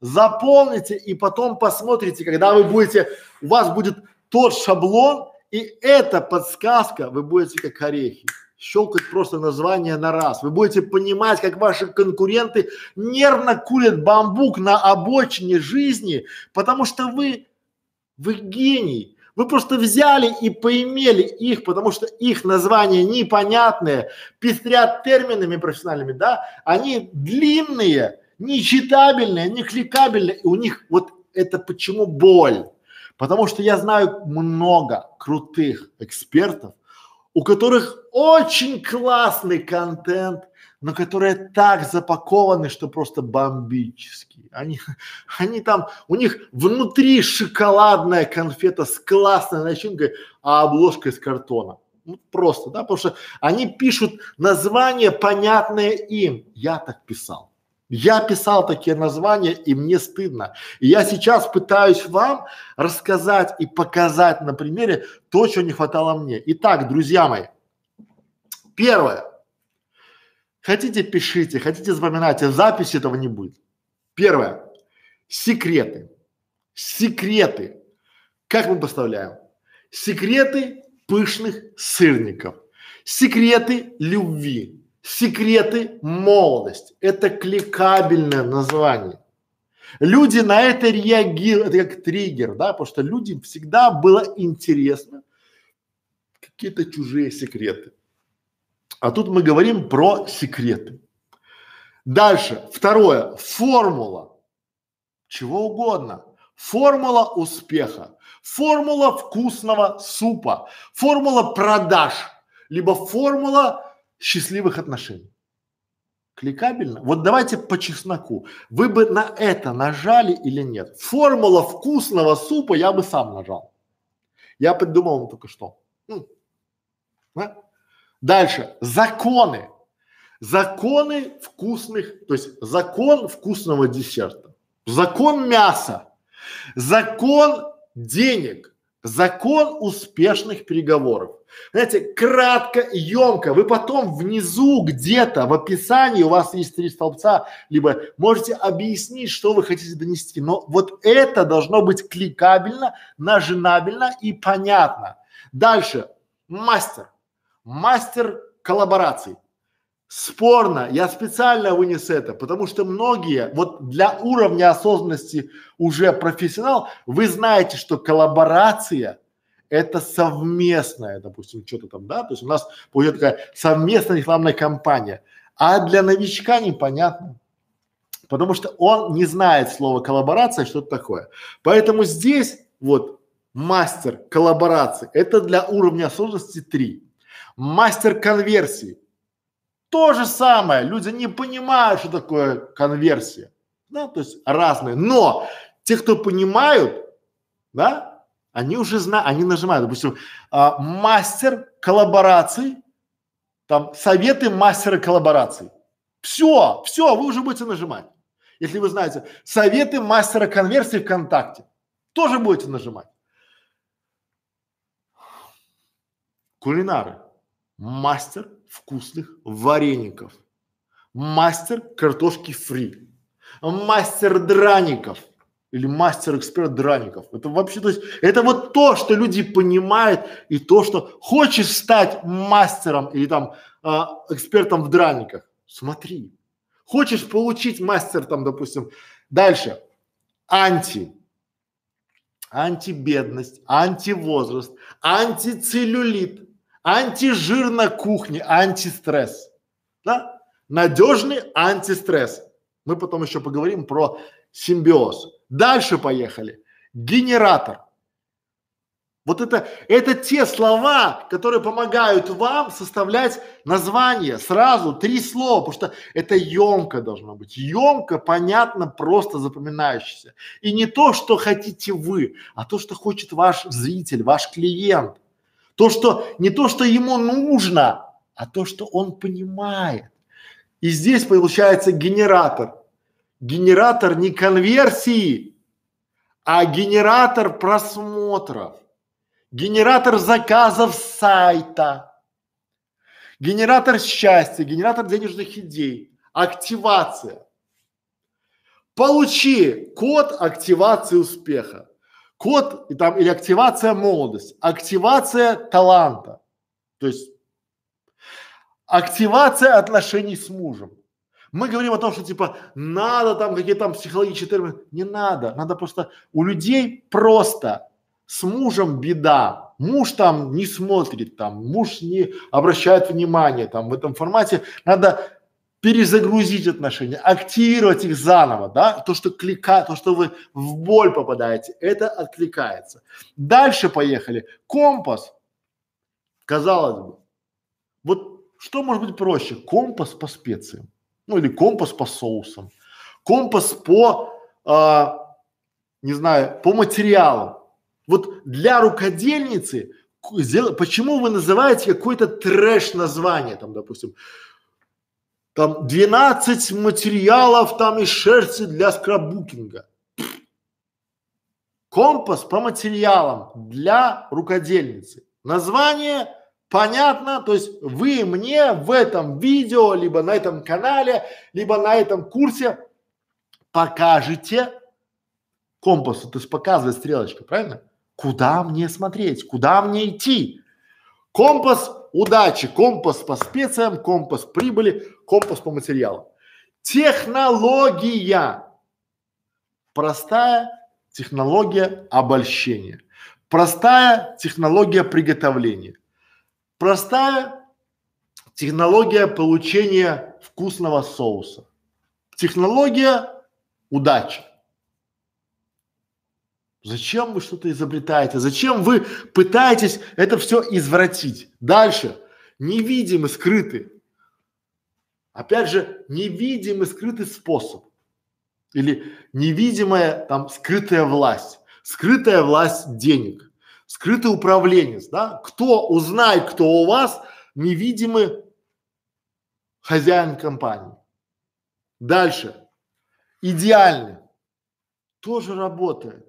заполните и потом посмотрите, когда вы будете, у вас будет тот шаблон и эта подсказка, вы будете как орехи щелкать просто название на раз. Вы будете понимать, как ваши конкуренты нервно курят бамбук на обочине жизни, потому что вы, вы гений. Вы просто взяли и поимели их, потому что их названия непонятные, пестрят терминами профессиональными, да, они длинные, нечитабельные, не кликабельные, и у них вот это почему боль? Потому что я знаю много крутых экспертов, у которых очень классный контент, но которые так запакованы, что просто бомбические. Они, они там, у них внутри шоколадная конфета с классной начинкой, а обложка из картона. Ну, просто, да, потому что они пишут название, понятное им. Я так писал. Я писал такие названия, и мне стыдно. И я сейчас пытаюсь вам рассказать и показать на примере то, чего не хватало мне. Итак, друзья мои, первое. Хотите, пишите, хотите, запоминайте, записи этого не будет. Первое. Секреты. Секреты. Как мы поставляем? Секреты пышных сырников. Секреты любви Секреты молодости. Это кликабельное название. Люди на это реагируют, это как триггер, да, потому что людям всегда было интересно какие-то чужие секреты. А тут мы говорим про секреты. Дальше, второе, формула. Чего угодно. Формула успеха, формула вкусного супа, формула продаж, либо формула счастливых отношений. Кликабельно? Вот давайте по чесноку. Вы бы на это нажали или нет? Формула вкусного супа я бы сам нажал. Я придумал только что. Ну, да? Дальше. Законы. Законы вкусных, то есть закон вкусного десерта. Закон мяса. Закон денег. Закон успешных переговоров. Знаете, кратко, емко. Вы потом внизу где-то в описании у вас есть три столбца, либо можете объяснить, что вы хотите донести. Но вот это должно быть кликабельно, нажинабельно и понятно. Дальше. Мастер. Мастер коллабораций. Спорно, я специально вынес это, потому что многие, вот для уровня осознанности уже профессионал, вы знаете, что коллаборация это совместная, допустим, что-то там, да, то есть у нас будет такая совместная рекламная кампания, а для новичка непонятно, потому что он не знает слова коллаборация, что это такое. Поэтому здесь вот мастер коллаборации, это для уровня сложности 3. Мастер конверсии То же самое, люди не понимают, что такое конверсия, да, то есть разные, но те, кто понимают, да, они уже знают, они нажимают, допустим, а, мастер коллабораций, там советы мастера коллабораций. Все, все, вы уже будете нажимать. Если вы знаете, советы мастера конверсии ВКонтакте, тоже будете нажимать. Кулинары. Мастер вкусных вареников. Мастер картошки фри. Мастер драников или мастер-эксперт драников. Это вообще, то есть, это вот то, что люди понимают и то, что хочешь стать мастером или там э, экспертом в драниках, смотри. Хочешь получить мастер там, допустим, дальше, анти, антибедность, антивозраст, антицеллюлит, антижир на кухне, антистресс, да? Надежный антистресс. Мы потом еще поговорим про симбиоз. Дальше поехали. Генератор. Вот это, это те слова, которые помогают вам составлять название сразу, три слова, потому что это емко должно быть, емко, понятно, просто запоминающееся. И не то, что хотите вы, а то, что хочет ваш зритель, ваш клиент. То, что, не то, что ему нужно, а то, что он понимает. И здесь получается генератор. Генератор не конверсии, а генератор просмотров, генератор заказов сайта, генератор счастья, генератор денежных идей, активация. Получи код активации успеха, код и там или активация молодости, активация таланта, то есть активация отношений с мужем, мы говорим о том, что типа надо там какие-то там психологические термины. Не надо. Надо просто у людей просто с мужем беда. Муж там не смотрит, там муж не обращает внимания там в этом формате. Надо перезагрузить отношения, активировать их заново, да, то, что клика, то, что вы в боль попадаете, это откликается. Дальше поехали. Компас, казалось бы, вот что может быть проще? Компас по специям ну или компас по соусам, компас по, а, не знаю, по материалам. Вот для рукодельницы, почему вы называете какой-то трэш название, там, допустим, там 12 материалов там из шерсти для скраббукинга. Компас по материалам для рукодельницы. Название Понятно? То есть вы мне в этом видео, либо на этом канале, либо на этом курсе покажете компас, то есть показывает стрелочка, правильно? Куда мне смотреть, куда мне идти? Компас удачи, компас по специям, компас прибыли, компас по материалам. Технология. Простая технология обольщения. Простая технология приготовления. Простая технология получения вкусного соуса. Технология удачи. Зачем вы что-то изобретаете? Зачем вы пытаетесь это все извратить? Дальше. Невидимый, скрытый. Опять же, невидимый, скрытый способ. Или невидимая там скрытая власть. Скрытая власть денег скрытый управленец, да? Кто, узнай, кто у вас невидимый хозяин компании. Дальше. Идеальный. Тоже работает.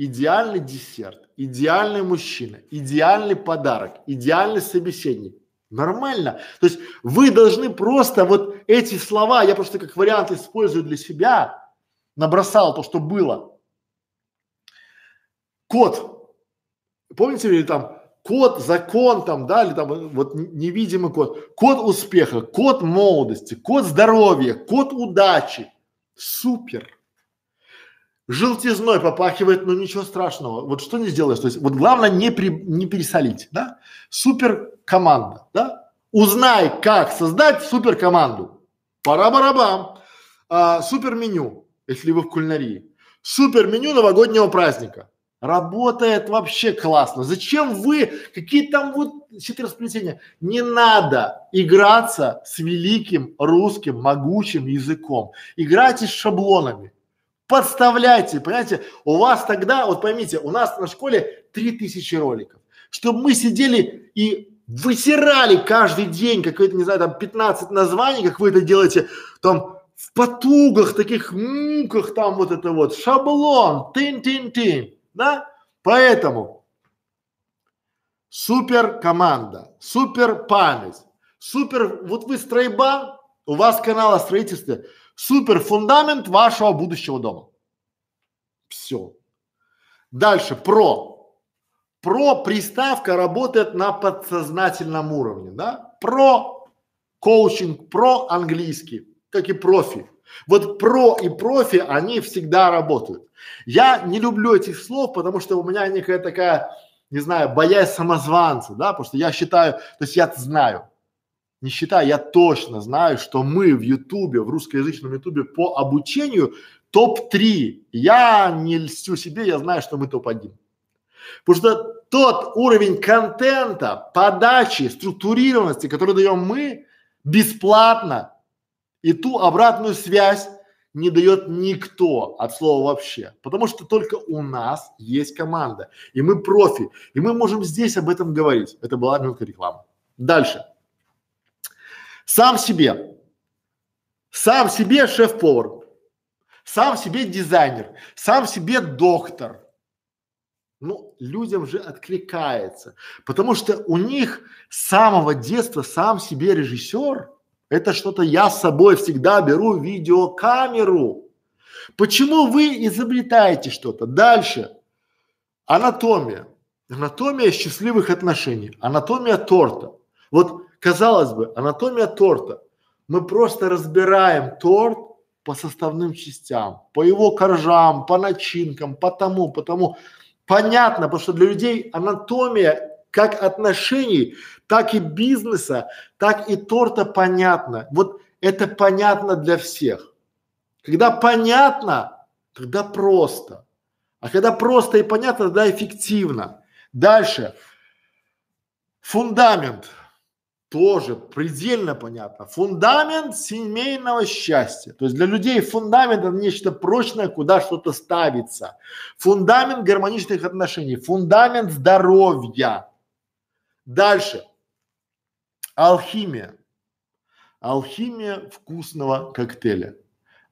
Идеальный десерт, идеальный мужчина, идеальный подарок, идеальный собеседник. Нормально. То есть вы должны просто вот эти слова, я просто как вариант использую для себя, набросал то, что было. Код помните или там код, закон там, да, или там вот невидимый код, код успеха, код молодости, код здоровья, код удачи. Супер. Желтизной попахивает, но ничего страшного. Вот что не сделаешь. То есть вот главное не, при, не пересолить, да? Супер команда, да? Узнай, как создать супер команду. Пора-барабам. А, супер меню, если вы в кулинарии. Супер меню новогоднего праздника. Работает вообще классно. Зачем вы, какие там вот хитросплетения? Не надо играться с великим русским могучим языком. Играйте с шаблонами. Подставляйте, понимаете? У вас тогда, вот поймите, у нас на школе 3000 роликов. Чтобы мы сидели и вытирали каждый день какое-то, не знаю, там 15 названий, как вы это делаете, там в потугах, таких муках, там вот это вот, шаблон, тын-тын-тын да? Поэтому супер команда, супер память, супер, вот вы стройбан, у вас канал о строительстве, супер фундамент вашего будущего дома. Все. Дальше про. Про приставка работает на подсознательном уровне, да? Про коучинг, про английский, как и профи. Вот про и профи, они всегда работают. Я не люблю этих слов, потому что у меня некая такая, не знаю, боязнь самозванца, да, потому что я считаю, то есть я знаю, считаю, я точно знаю, что мы в Ютубе, в русскоязычном Ютубе по обучению топ-3. Я не льстю себе, я знаю, что мы топ-1. Потому что тот уровень контента, подачи, структурированности, который даем мы, бесплатно, и ту обратную связь не дает никто от слова вообще. Потому что только у нас есть команда. И мы профи. И мы можем здесь об этом говорить. Это была минутка рекламы. Дальше. Сам себе. Сам себе шеф-повар. Сам себе дизайнер. Сам себе доктор. Ну, людям же откликается. Потому что у них с самого детства сам себе режиссер – это что-то я с собой всегда беру видеокамеру. Почему вы изобретаете что-то? Дальше. Анатомия. Анатомия счастливых отношений. Анатомия торта. Вот, казалось бы, анатомия торта. Мы просто разбираем торт по составным частям, по его коржам, по начинкам, по тому, по тому. Понятно, потому что для людей анатомия как отношений, так и бизнеса, так и торта понятно. Вот это понятно для всех. Когда понятно, тогда просто. А когда просто и понятно, тогда эффективно. Дальше. Фундамент. Тоже предельно понятно. Фундамент семейного счастья. То есть для людей фундамент это нечто прочное, куда что-то ставится. Фундамент гармоничных отношений. Фундамент здоровья. Дальше. Алхимия. Алхимия вкусного коктейля.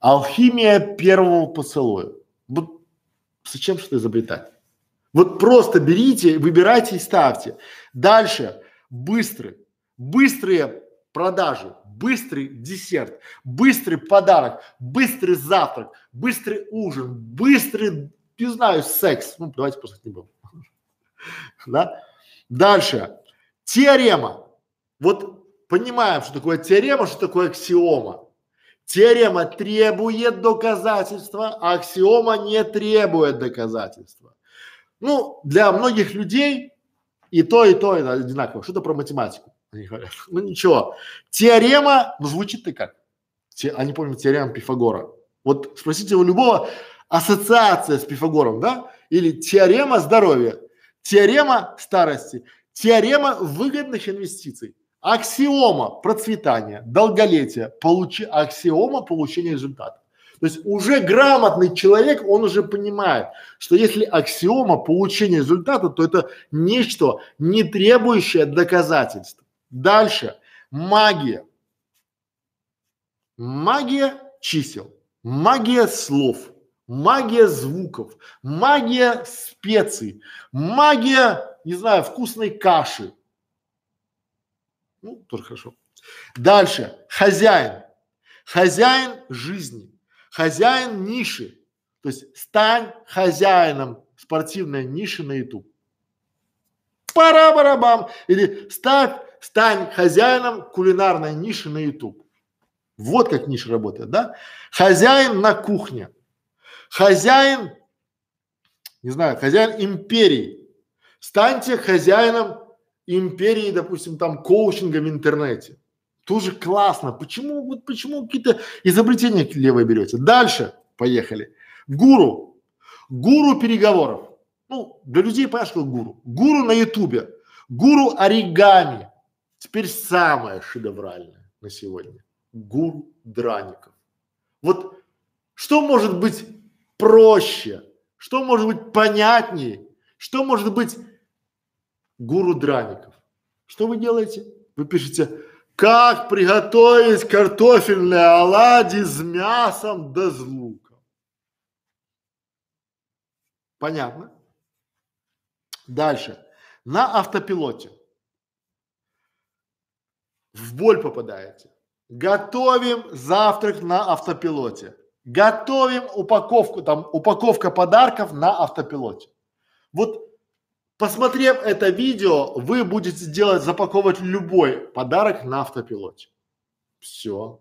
Алхимия первого поцелуя. Вот зачем что-то изобретать? Вот просто берите, выбирайте и ставьте. Дальше. Быстрый. Быстрые продажи, быстрый десерт, быстрый подарок, быстрый завтрак, быстрый ужин, быстрый, не знаю, секс. Ну, давайте просто не будем. Да? Дальше. Теорема. Вот понимаем, что такое теорема, что такое аксиома. Теорема требует доказательства, а аксиома не требует доказательства. Ну, для многих людей и то, и то это одинаково. Что-то про математику. Они говорят, ну ничего. Теорема, ну звучит-то как? Те, они помнят теорему Пифагора. Вот спросите у любого, ассоциация с Пифагором, да? Или теорема здоровья, теорема старости, Теорема выгодных инвестиций. Аксиома процветания, долголетия, получи, аксиома получения результата. То есть уже грамотный человек, он уже понимает, что если аксиома получения результата, то это нечто, не требующее доказательств. Дальше. Магия. Магия чисел, магия слов, магия звуков, магия специй, магия не знаю, вкусной каши. Ну, тоже хорошо. Дальше. Хозяин. Хозяин жизни. Хозяин ниши. То есть стань хозяином спортивной ниши на YouTube. Пара-барабам. Или ставь, стань хозяином кулинарной ниши на YouTube. Вот как ниша работает, да? Хозяин на кухне. Хозяин, не знаю, хозяин империи. Станьте хозяином империи, допустим, там коучинга в интернете. Тоже классно. Почему, вот почему какие-то изобретения левые берете? Дальше, поехали. Гуру. Гуру переговоров. Ну, для людей, понимаешь, что гуру? Гуру на ютубе, гуру оригами. Теперь самое шедевральное на сегодня. Гуру Драников. Вот что может быть проще, что может быть понятнее, что может быть гуру Драников? Что вы делаете? Вы пишете, как приготовить картофельные оладьи с мясом да с луком. Понятно? Дальше. На автопилоте. В боль попадаете. Готовим завтрак на автопилоте. Готовим упаковку, там упаковка подарков на автопилоте. Вот посмотрев это видео, вы будете делать, запаковывать любой подарок на автопилоте. Все.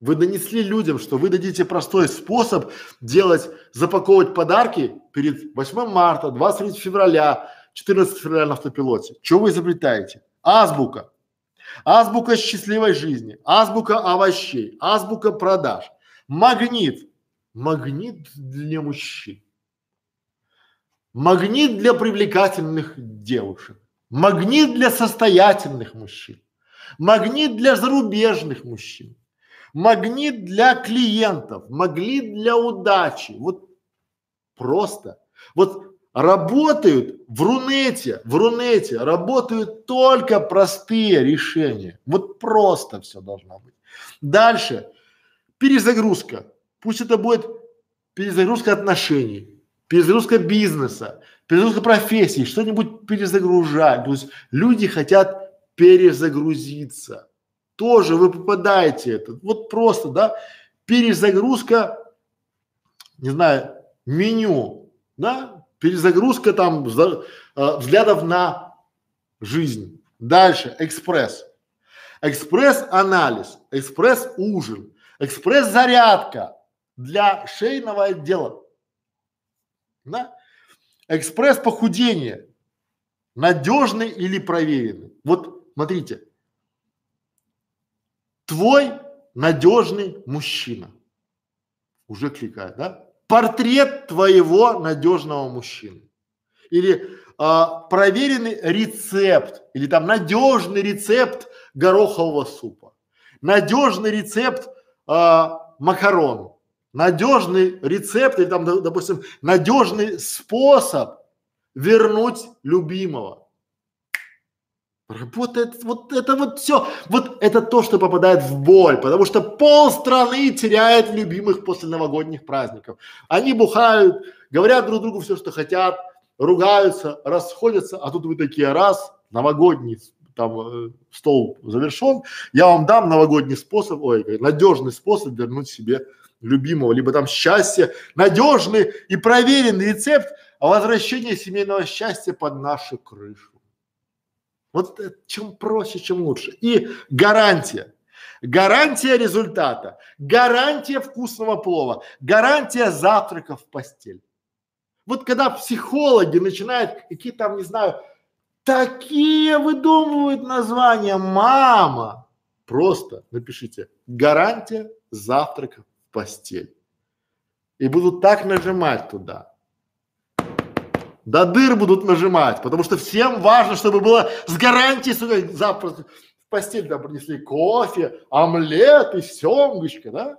Вы донесли людям, что вы дадите простой способ делать, запаковывать подарки перед 8 марта, 23 февраля, 14 февраля на автопилоте. Что вы изобретаете? Азбука. Азбука счастливой жизни, азбука овощей, азбука продаж, магнит, магнит для мужчин, магнит для привлекательных девушек, магнит для состоятельных мужчин, магнит для зарубежных мужчин, магнит для клиентов, магнит для удачи. Вот просто. Вот работают в Рунете, в Рунете работают только простые решения. Вот просто все должно быть. Дальше. Перезагрузка. Пусть это будет перезагрузка отношений, перезагрузка бизнеса, перезагрузка профессии, что-нибудь перезагружать. То есть люди хотят перезагрузиться. Тоже вы попадаете это. Вот просто, да, перезагрузка, не знаю, меню, да, перезагрузка там э, взглядов на жизнь. Дальше экспресс. Экспресс-анализ, экспресс-ужин, экспресс-зарядка для шейного отдела. Да? Экспресс-похудение. Надежный или проверенный. Вот смотрите. Твой надежный мужчина. Уже кликает, да? Портрет твоего надежного мужчины. Или а, проверенный рецепт, или там надежный рецепт горохового супа, надежный рецепт а, макарон, надежный рецепт, или там, допустим, надежный способ вернуть любимого. Работает вот это вот все, вот это то, что попадает в боль, потому что пол страны теряет любимых после новогодних праздников. Они бухают, говорят друг другу все, что хотят, ругаются, расходятся, а тут вы такие раз, новогодний там э, стол завершен, я вам дам новогодний способ, ой, надежный способ вернуть себе любимого, либо там счастье, надежный и проверенный рецепт возвращения семейного счастья под нашу крышу. Вот э, чем проще, чем лучше. И гарантия. Гарантия результата, гарантия вкусного плова, гарантия завтрака в постель. Вот когда психологи начинают какие там, не знаю, такие выдумывают названия, мама, просто напишите гарантия завтрака в постель. И будут так нажимать туда до дыр будут нажимать, потому что всем важно, чтобы было с гарантией, сука, завтра в постель там принесли кофе, омлет и семгочка, да?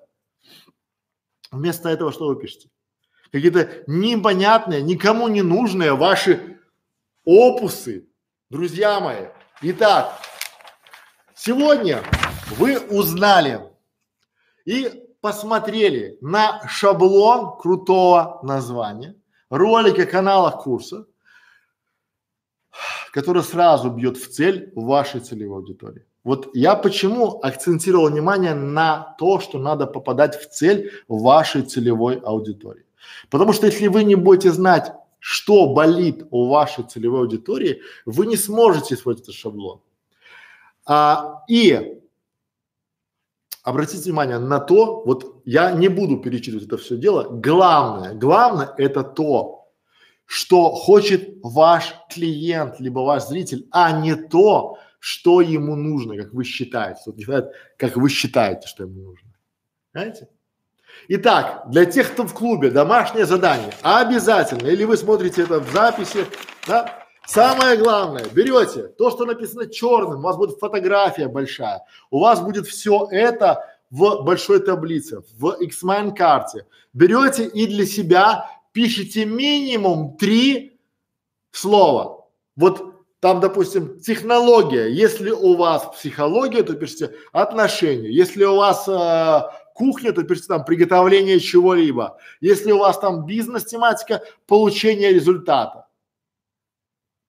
Вместо этого что вы пишете? Какие-то непонятные, никому не нужные ваши опусы, друзья мои. Итак, сегодня вы узнали и посмотрели на шаблон крутого названия, ролики, каналах курса, который сразу бьет в цель вашей целевой аудитории. Вот я почему акцентировал внимание на то, что надо попадать в цель вашей целевой аудитории. Потому что если вы не будете знать, что болит у вашей целевой аудитории, вы не сможете использовать этот шаблон. А, и обратите внимание на то, вот я не буду перечитывать это все дело, главное, главное это то, что хочет ваш клиент, либо ваш зритель, а не то, что ему нужно, как вы считаете. Вот знает, как вы считаете, что ему нужно. Знаете? Итак, для тех, кто в клубе, домашнее задание обязательно, или вы смотрите это в записи, да, самое главное, берете то, что написано черным, у вас будет фотография большая, у вас будет все это в большой таблице, в Xmind карте. Берете и для себя пишите минимум три слова. Вот там, допустим, технология. Если у вас психология, то пишите отношения. Если у вас э, кухня, то пишите там приготовление чего-либо. Если у вас там бизнес-тематика, получение результата.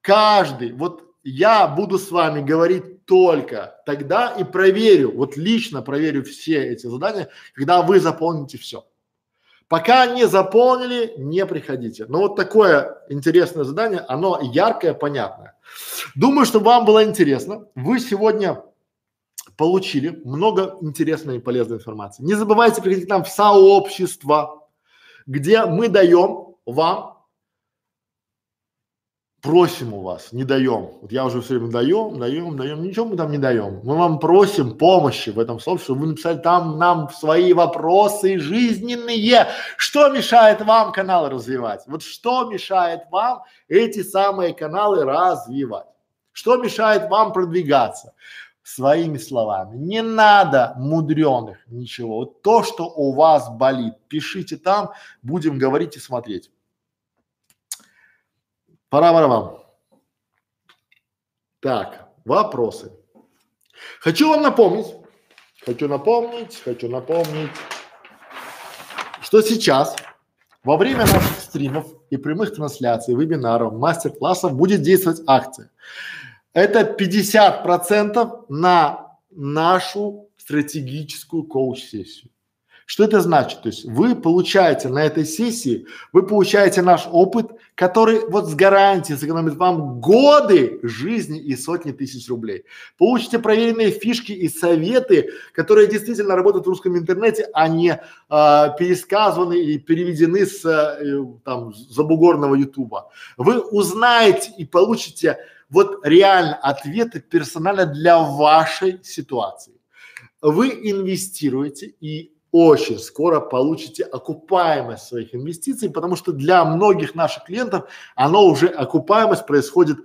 Каждый, вот я буду с вами говорить только тогда и проверю, вот лично проверю все эти задания, когда вы заполните все. Пока не заполнили, не приходите. Но вот такое интересное задание, оно яркое, понятное. Думаю, что вам было интересно. Вы сегодня получили много интересной и полезной информации. Не забывайте приходить к нам в сообщество, где мы даем вам просим у вас, не даем. Вот я уже все время даем, даем, даем, ничего мы там не даем. Мы вам просим помощи в этом сообществе. Вы написали там нам свои вопросы жизненные. Что мешает вам канал развивать? Вот что мешает вам эти самые каналы развивать? Что мешает вам продвигаться? Своими словами. Не надо мудреных ничего. Вот то, что у вас болит, пишите там, будем говорить и смотреть. Пора вам. Так, вопросы. Хочу вам напомнить, хочу напомнить, хочу напомнить, что сейчас во время наших стримов и прямых трансляций, вебинаров, мастер-классов будет действовать акция. Это 50 процентов на нашу стратегическую коуч-сессию. Что это значит? То есть вы получаете на этой сессии, вы получаете наш опыт, который вот с гарантией сэкономит вам годы жизни и сотни тысяч рублей. Получите проверенные фишки и советы, которые действительно работают в русском интернете, а не а, пересказаны и переведены с э, там забугорного ютуба. Вы узнаете и получите вот реально ответы персонально для вашей ситуации. Вы инвестируете и очень скоро получите окупаемость своих инвестиций, потому что для многих наших клиентов оно уже окупаемость происходит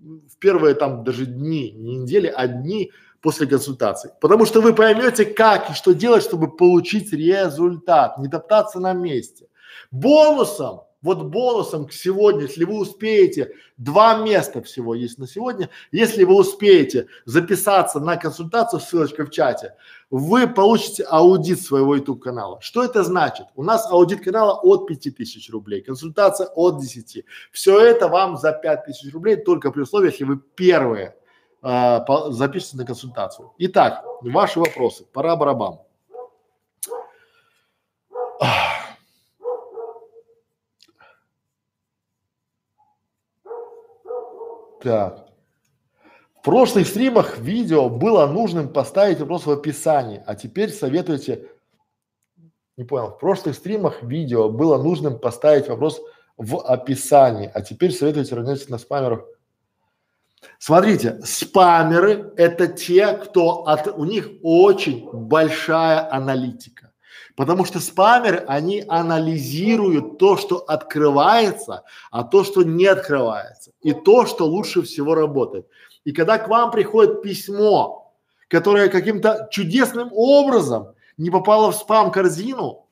в первые там даже дни, не недели, а дни после консультации. Потому что вы поймете, как и что делать, чтобы получить результат, не топтаться на месте. Бонусом вот бонусом к сегодня, если вы успеете, два места всего есть на сегодня, если вы успеете записаться на консультацию, ссылочка в чате, вы получите аудит своего YouTube канала. Что это значит? У нас аудит канала от 5000 рублей, консультация от 10. Все это вам за 5000 рублей только при условии, если вы первые э, запишитесь на консультацию. Итак, ваши вопросы. Пора барабан. Так. В прошлых стримах видео было нужным поставить вопрос в описании, а теперь советуете, не понял, в прошлых стримах видео было нужным поставить вопрос в описании, а теперь советуете равняться на спамеров. Смотрите, спамеры это те, кто от, у них очень большая аналитика. Потому что спамеры, они анализируют то, что открывается, а то, что не открывается, и то, что лучше всего работает. И когда к вам приходит письмо, которое каким-то чудесным образом не попало в спам-корзину,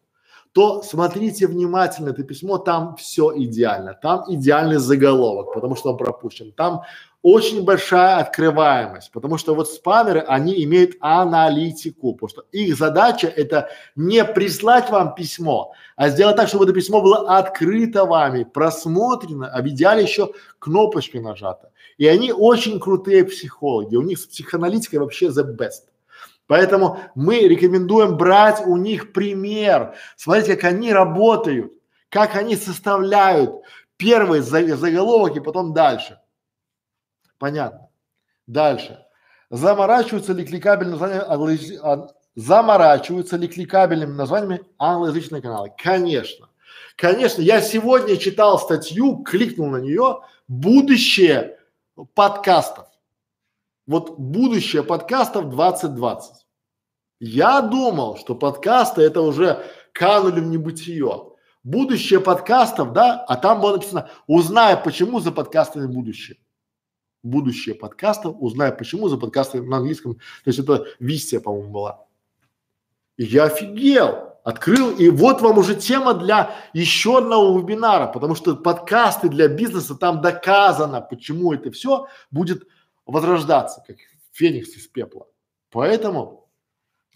то смотрите внимательно это письмо, там все идеально, там идеальный заголовок, потому что он пропущен, там очень большая открываемость, потому что вот спамеры, они имеют аналитику, потому что их задача это не прислать вам письмо, а сделать так, чтобы это письмо было открыто вами, просмотрено, а в идеале еще кнопочкой нажато. И они очень крутые психологи, у них с психоаналитикой вообще the best. Поэтому мы рекомендуем брать у них пример, смотрите, как они работают, как они составляют первый заголовок и потом дальше. Понятно. Дальше. Заморачиваются ли кликабельными названиями, заморачиваются ли кликабельными названиями англоязычные каналы? Конечно. Конечно, я сегодня читал статью, кликнул на нее, будущее подкастов. Вот будущее подкастов 2020. Я думал, что подкасты это уже канули в небытие. Будущее подкастов, да, а там было написано, узнай, почему за подкастами будущее. Будущее подкастов, узнай, почему за подкастами на английском. То есть это висия, по-моему, была. И я офигел, открыл, и вот вам уже тема для еще одного вебинара, потому что подкасты для бизнеса, там доказано, почему это все будет возрождаться, как феникс из пепла. Поэтому,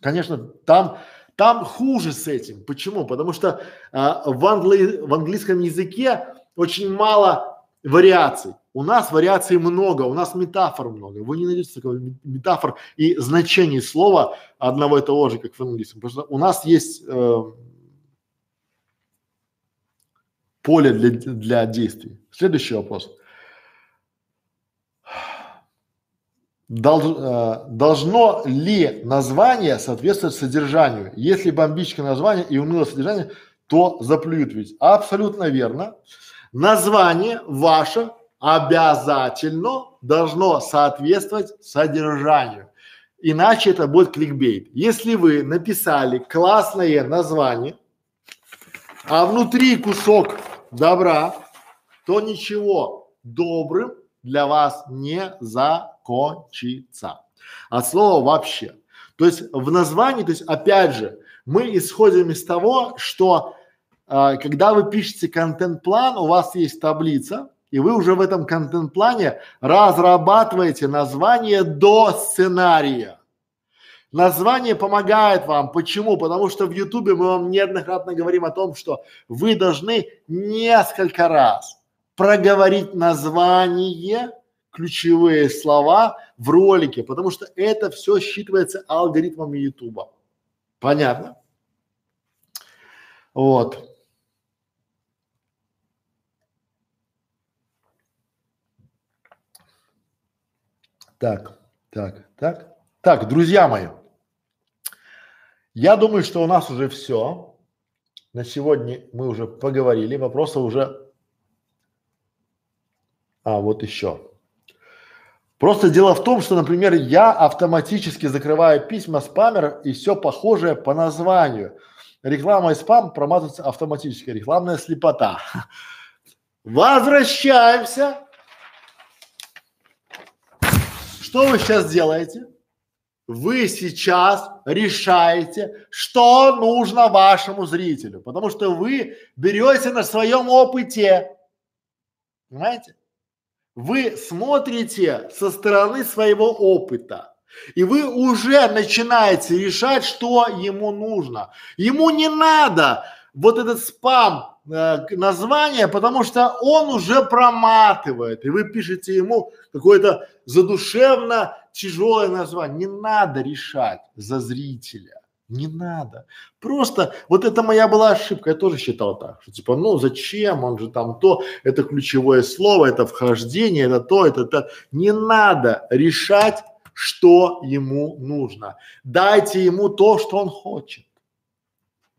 конечно, там, там хуже с этим. Почему? Потому что а, в, англи, в английском языке очень мало вариаций. У нас вариаций много, у нас метафор много. Вы не найдете такого метафор и значений слова одного и того же, как в английском. Потому что у нас есть э, поле для, для действий. Следующий вопрос. Долж, э, должно ли название соответствовать содержанию? Если бомбическое название и унылое содержание, то заплюют ведь. Абсолютно верно. Название ваше обязательно должно соответствовать содержанию. Иначе это будет кликбейт. Если вы написали классное название, а внутри кусок добра, то ничего добрым для вас не закончится. От слова вообще. То есть в названии, то есть опять же, мы исходим из того, что э, когда вы пишете контент-план, у вас есть таблица, и вы уже в этом контент-плане разрабатываете название до сценария. Название помогает вам. Почему? Потому что в Ютубе мы вам неоднократно говорим о том, что вы должны несколько раз проговорить название, ключевые слова в ролике, потому что это все считывается алгоритмами Ютуба. Понятно? Вот. Так, так, так. Так, друзья мои, я думаю, что у нас уже все. На сегодня мы уже поговорили, вопросы уже. А, вот еще. Просто дело в том, что, например, я автоматически закрываю письма спамера и все похожее по названию. Реклама и спам проматываются автоматически. Рекламная слепота. Возвращаемся Что вы сейчас делаете? Вы сейчас решаете, что нужно вашему зрителю, потому что вы берете на своем опыте, понимаете? Вы смотрите со стороны своего опыта, и вы уже начинаете решать, что ему нужно. Ему не надо вот этот спам название, потому что он уже проматывает, и вы пишете ему какое-то задушевно тяжелое название. Не надо решать за зрителя. Не надо. Просто вот это моя была ошибка. Я тоже считал так, что типа, ну зачем, он же там то, это ключевое слово, это вхождение, это то, это то. Не надо решать, что ему нужно. Дайте ему то, что он хочет.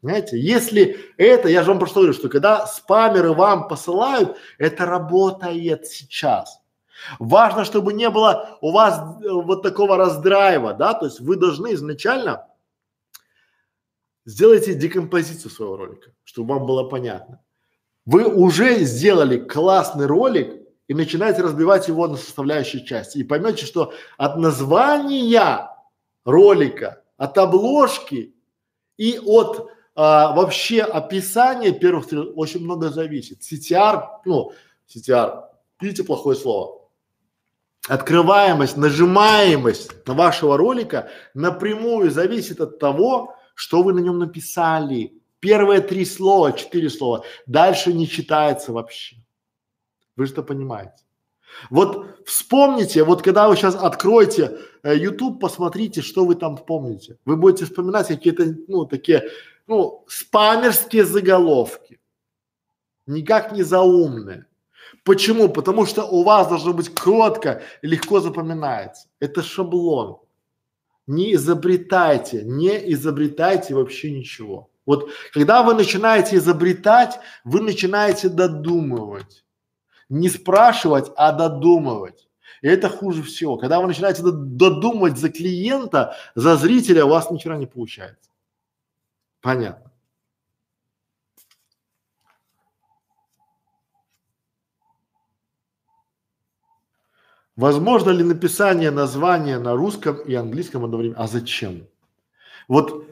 Понимаете, если это, я же вам просто говорю, что когда спамеры вам посылают, это работает сейчас. Важно, чтобы не было у вас э, вот такого раздрайва, да, то есть вы должны изначально сделайте декомпозицию своего ролика, чтобы вам было понятно. Вы уже сделали классный ролик и начинаете разбивать его на составляющие части и поймете, что от названия ролика, от обложки и от а, вообще описание первых три очень много зависит. CTR, ну, CTR, видите плохое слово. Открываемость, нажимаемость на вашего ролика напрямую зависит от того, что вы на нем написали. Первые три слова, четыре слова, дальше не читается вообще. Вы это понимаете. Вот вспомните, вот когда вы сейчас откроете э, YouTube, посмотрите, что вы там помните. Вы будете вспоминать какие-то, ну, такие ну, спамерские заголовки. Никак не заумные. Почему? Потому что у вас должно быть кротко и легко запоминается. Это шаблон. Не изобретайте, не изобретайте вообще ничего. Вот когда вы начинаете изобретать, вы начинаете додумывать не спрашивать, а додумывать. И это хуже всего. Когда вы начинаете додумывать за клиента, за зрителя, у вас ни хера не получается. Понятно. Возможно ли написание названия на русском и английском одновременно? А зачем? Вот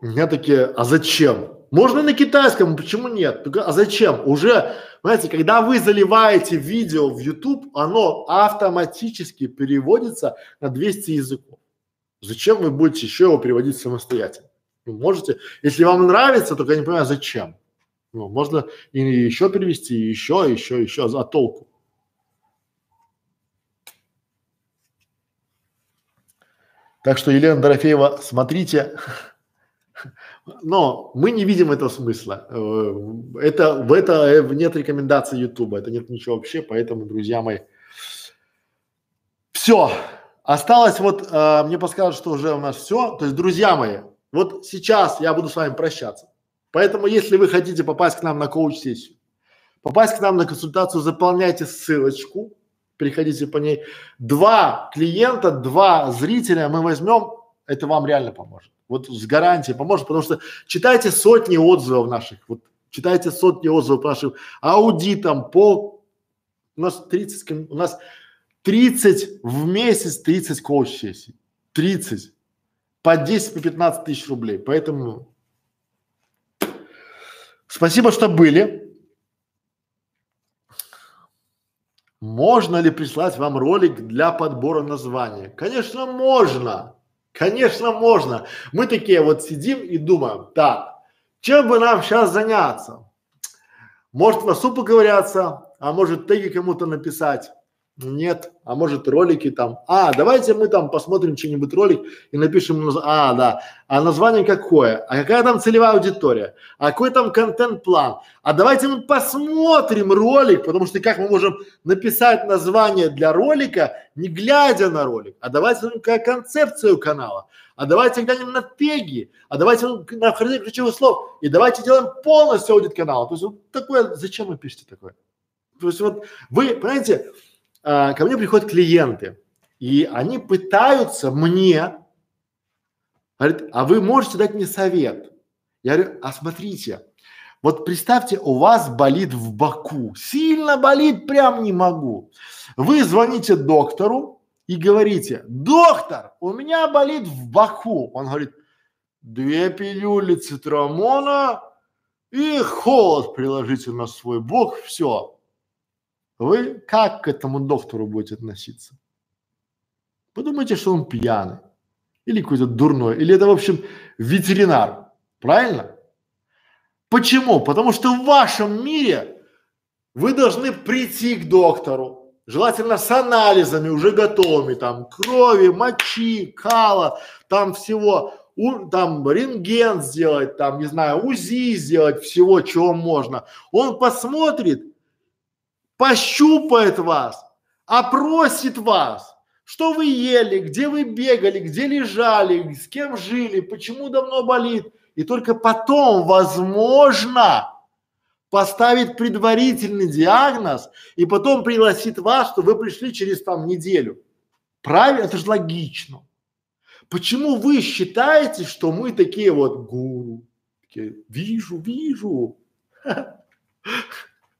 у меня такие, а зачем? Можно на китайском, почему нет? А зачем? Уже, знаете, когда вы заливаете видео в YouTube, оно автоматически переводится на 200 языков. Зачем вы будете еще его переводить самостоятельно? Вы можете, если вам нравится, только я не понимаю, зачем. Ну, можно и еще перевести, и еще, еще, еще, за толку. Так что, Елена Дорофеева, смотрите, но мы не видим этого смысла. Э, это, в это э, нет рекомендаций Ютуба, это нет ничего вообще, поэтому, друзья мои, все. Осталось вот, э, мне подсказывают, что уже у нас все. То есть, друзья мои, вот сейчас я буду с вами прощаться. Поэтому, если вы хотите попасть к нам на коуч-сессию, попасть к нам на консультацию, заполняйте ссылочку, переходите по ней. Два клиента, два зрителя мы возьмем, это вам реально поможет. Вот с гарантией поможет, потому что читайте сотни отзывов наших, вот читайте сотни отзывов по нашим аудитам, по у нас 30, у нас 30 в месяц, 30 коуч-сессий, 30 по 10, по 15 тысяч рублей. Поэтому спасибо, что были. Можно ли прислать вам ролик для подбора названия? Конечно, можно. Конечно, можно. Мы такие вот сидим и думаем, так, чем бы нам сейчас заняться? Может, в супу поковыряться, а может, теги кому-то написать. Нет, а может ролики там. А, давайте мы там посмотрим что-нибудь ролик и напишем, а, да, а название какое, а какая там целевая аудитория, а какой там контент-план. А давайте мы посмотрим ролик, потому что как мы можем написать название для ролика, не глядя на ролик, а давайте ну, концепцию канала, а давайте глянем на теги, а давайте ну, на определение ключевых слов, и давайте делаем полностью аудит канала. То есть вот такое, зачем вы пишете такое? То есть вот вы, понимаете, а, ко мне приходят клиенты, и они пытаются мне, говорят, а вы можете дать мне совет? Я говорю, а смотрите, вот представьте, у вас болит в боку, сильно болит, прям не могу. Вы звоните доктору и говорите, доктор, у меня болит в боку. Он говорит, две пилюли цитрамона и холод приложите на свой бок, все, вы как к этому доктору будете относиться? Подумайте, что он пьяный или какой-то дурной, или это, в общем, ветеринар, правильно? Почему? Потому что в вашем мире вы должны прийти к доктору, желательно с анализами уже готовыми, там крови, мочи, кала, там всего, у, там рентген сделать, там, не знаю, УЗИ сделать, всего, чего можно. Он посмотрит пощупает вас, опросит вас, что вы ели, где вы бегали, где лежали, с кем жили, почему давно болит. И только потом, возможно, поставит предварительный диагноз и потом пригласит вас, что вы пришли через там неделю. Правильно? Это же логично. Почему вы считаете, что мы такие вот гуру? Такие, вижу, вижу.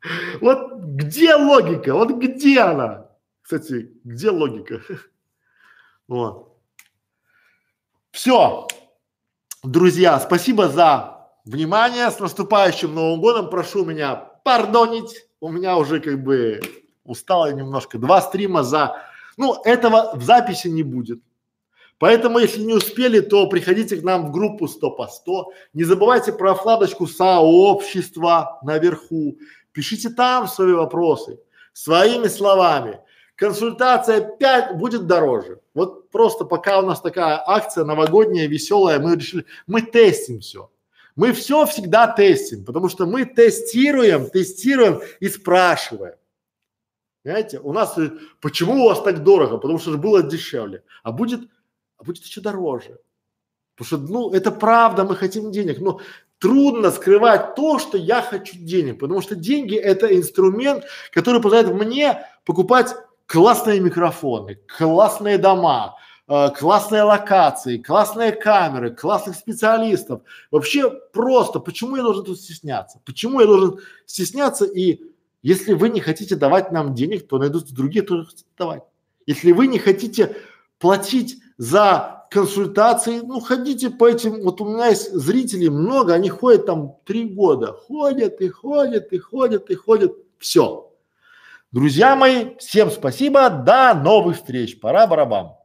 Вот где логика? Вот где она? Кстати, где логика? Вот. Все. Друзья, спасибо за внимание. С наступающим Новым годом. Прошу меня пардонить. У меня уже как бы устало немножко. Два стрима за... Ну, этого в записи не будет. Поэтому, если не успели, то приходите к нам в группу 100 по 100. Не забывайте про вкладочку сообщества наверху. Пишите там свои вопросы, своими словами. Консультация 5 будет дороже. Вот просто пока у нас такая акция новогодняя, веселая, мы решили, мы тестим все. Мы все всегда тестим, потому что мы тестируем, тестируем и спрашиваем. Понимаете, у нас, э, почему у вас так дорого? Потому что же было дешевле, а будет, а будет еще дороже. Потому что, ну, это правда, мы хотим денег, но трудно скрывать то, что я хочу денег, потому что деньги это инструмент, который позволяет мне покупать классные микрофоны, классные дома, э, классные локации, классные камеры, классных специалистов. Вообще просто, почему я должен тут стесняться? Почему я должен стесняться и Если вы не хотите давать нам денег, то найдутся другие, кто хотят давать. Если вы не хотите платить за консультации, ну ходите по этим, вот у меня есть зрители много, они ходят там три года, ходят и ходят и ходят и ходят, все. Друзья мои, всем спасибо, до новых встреч, пора барабан.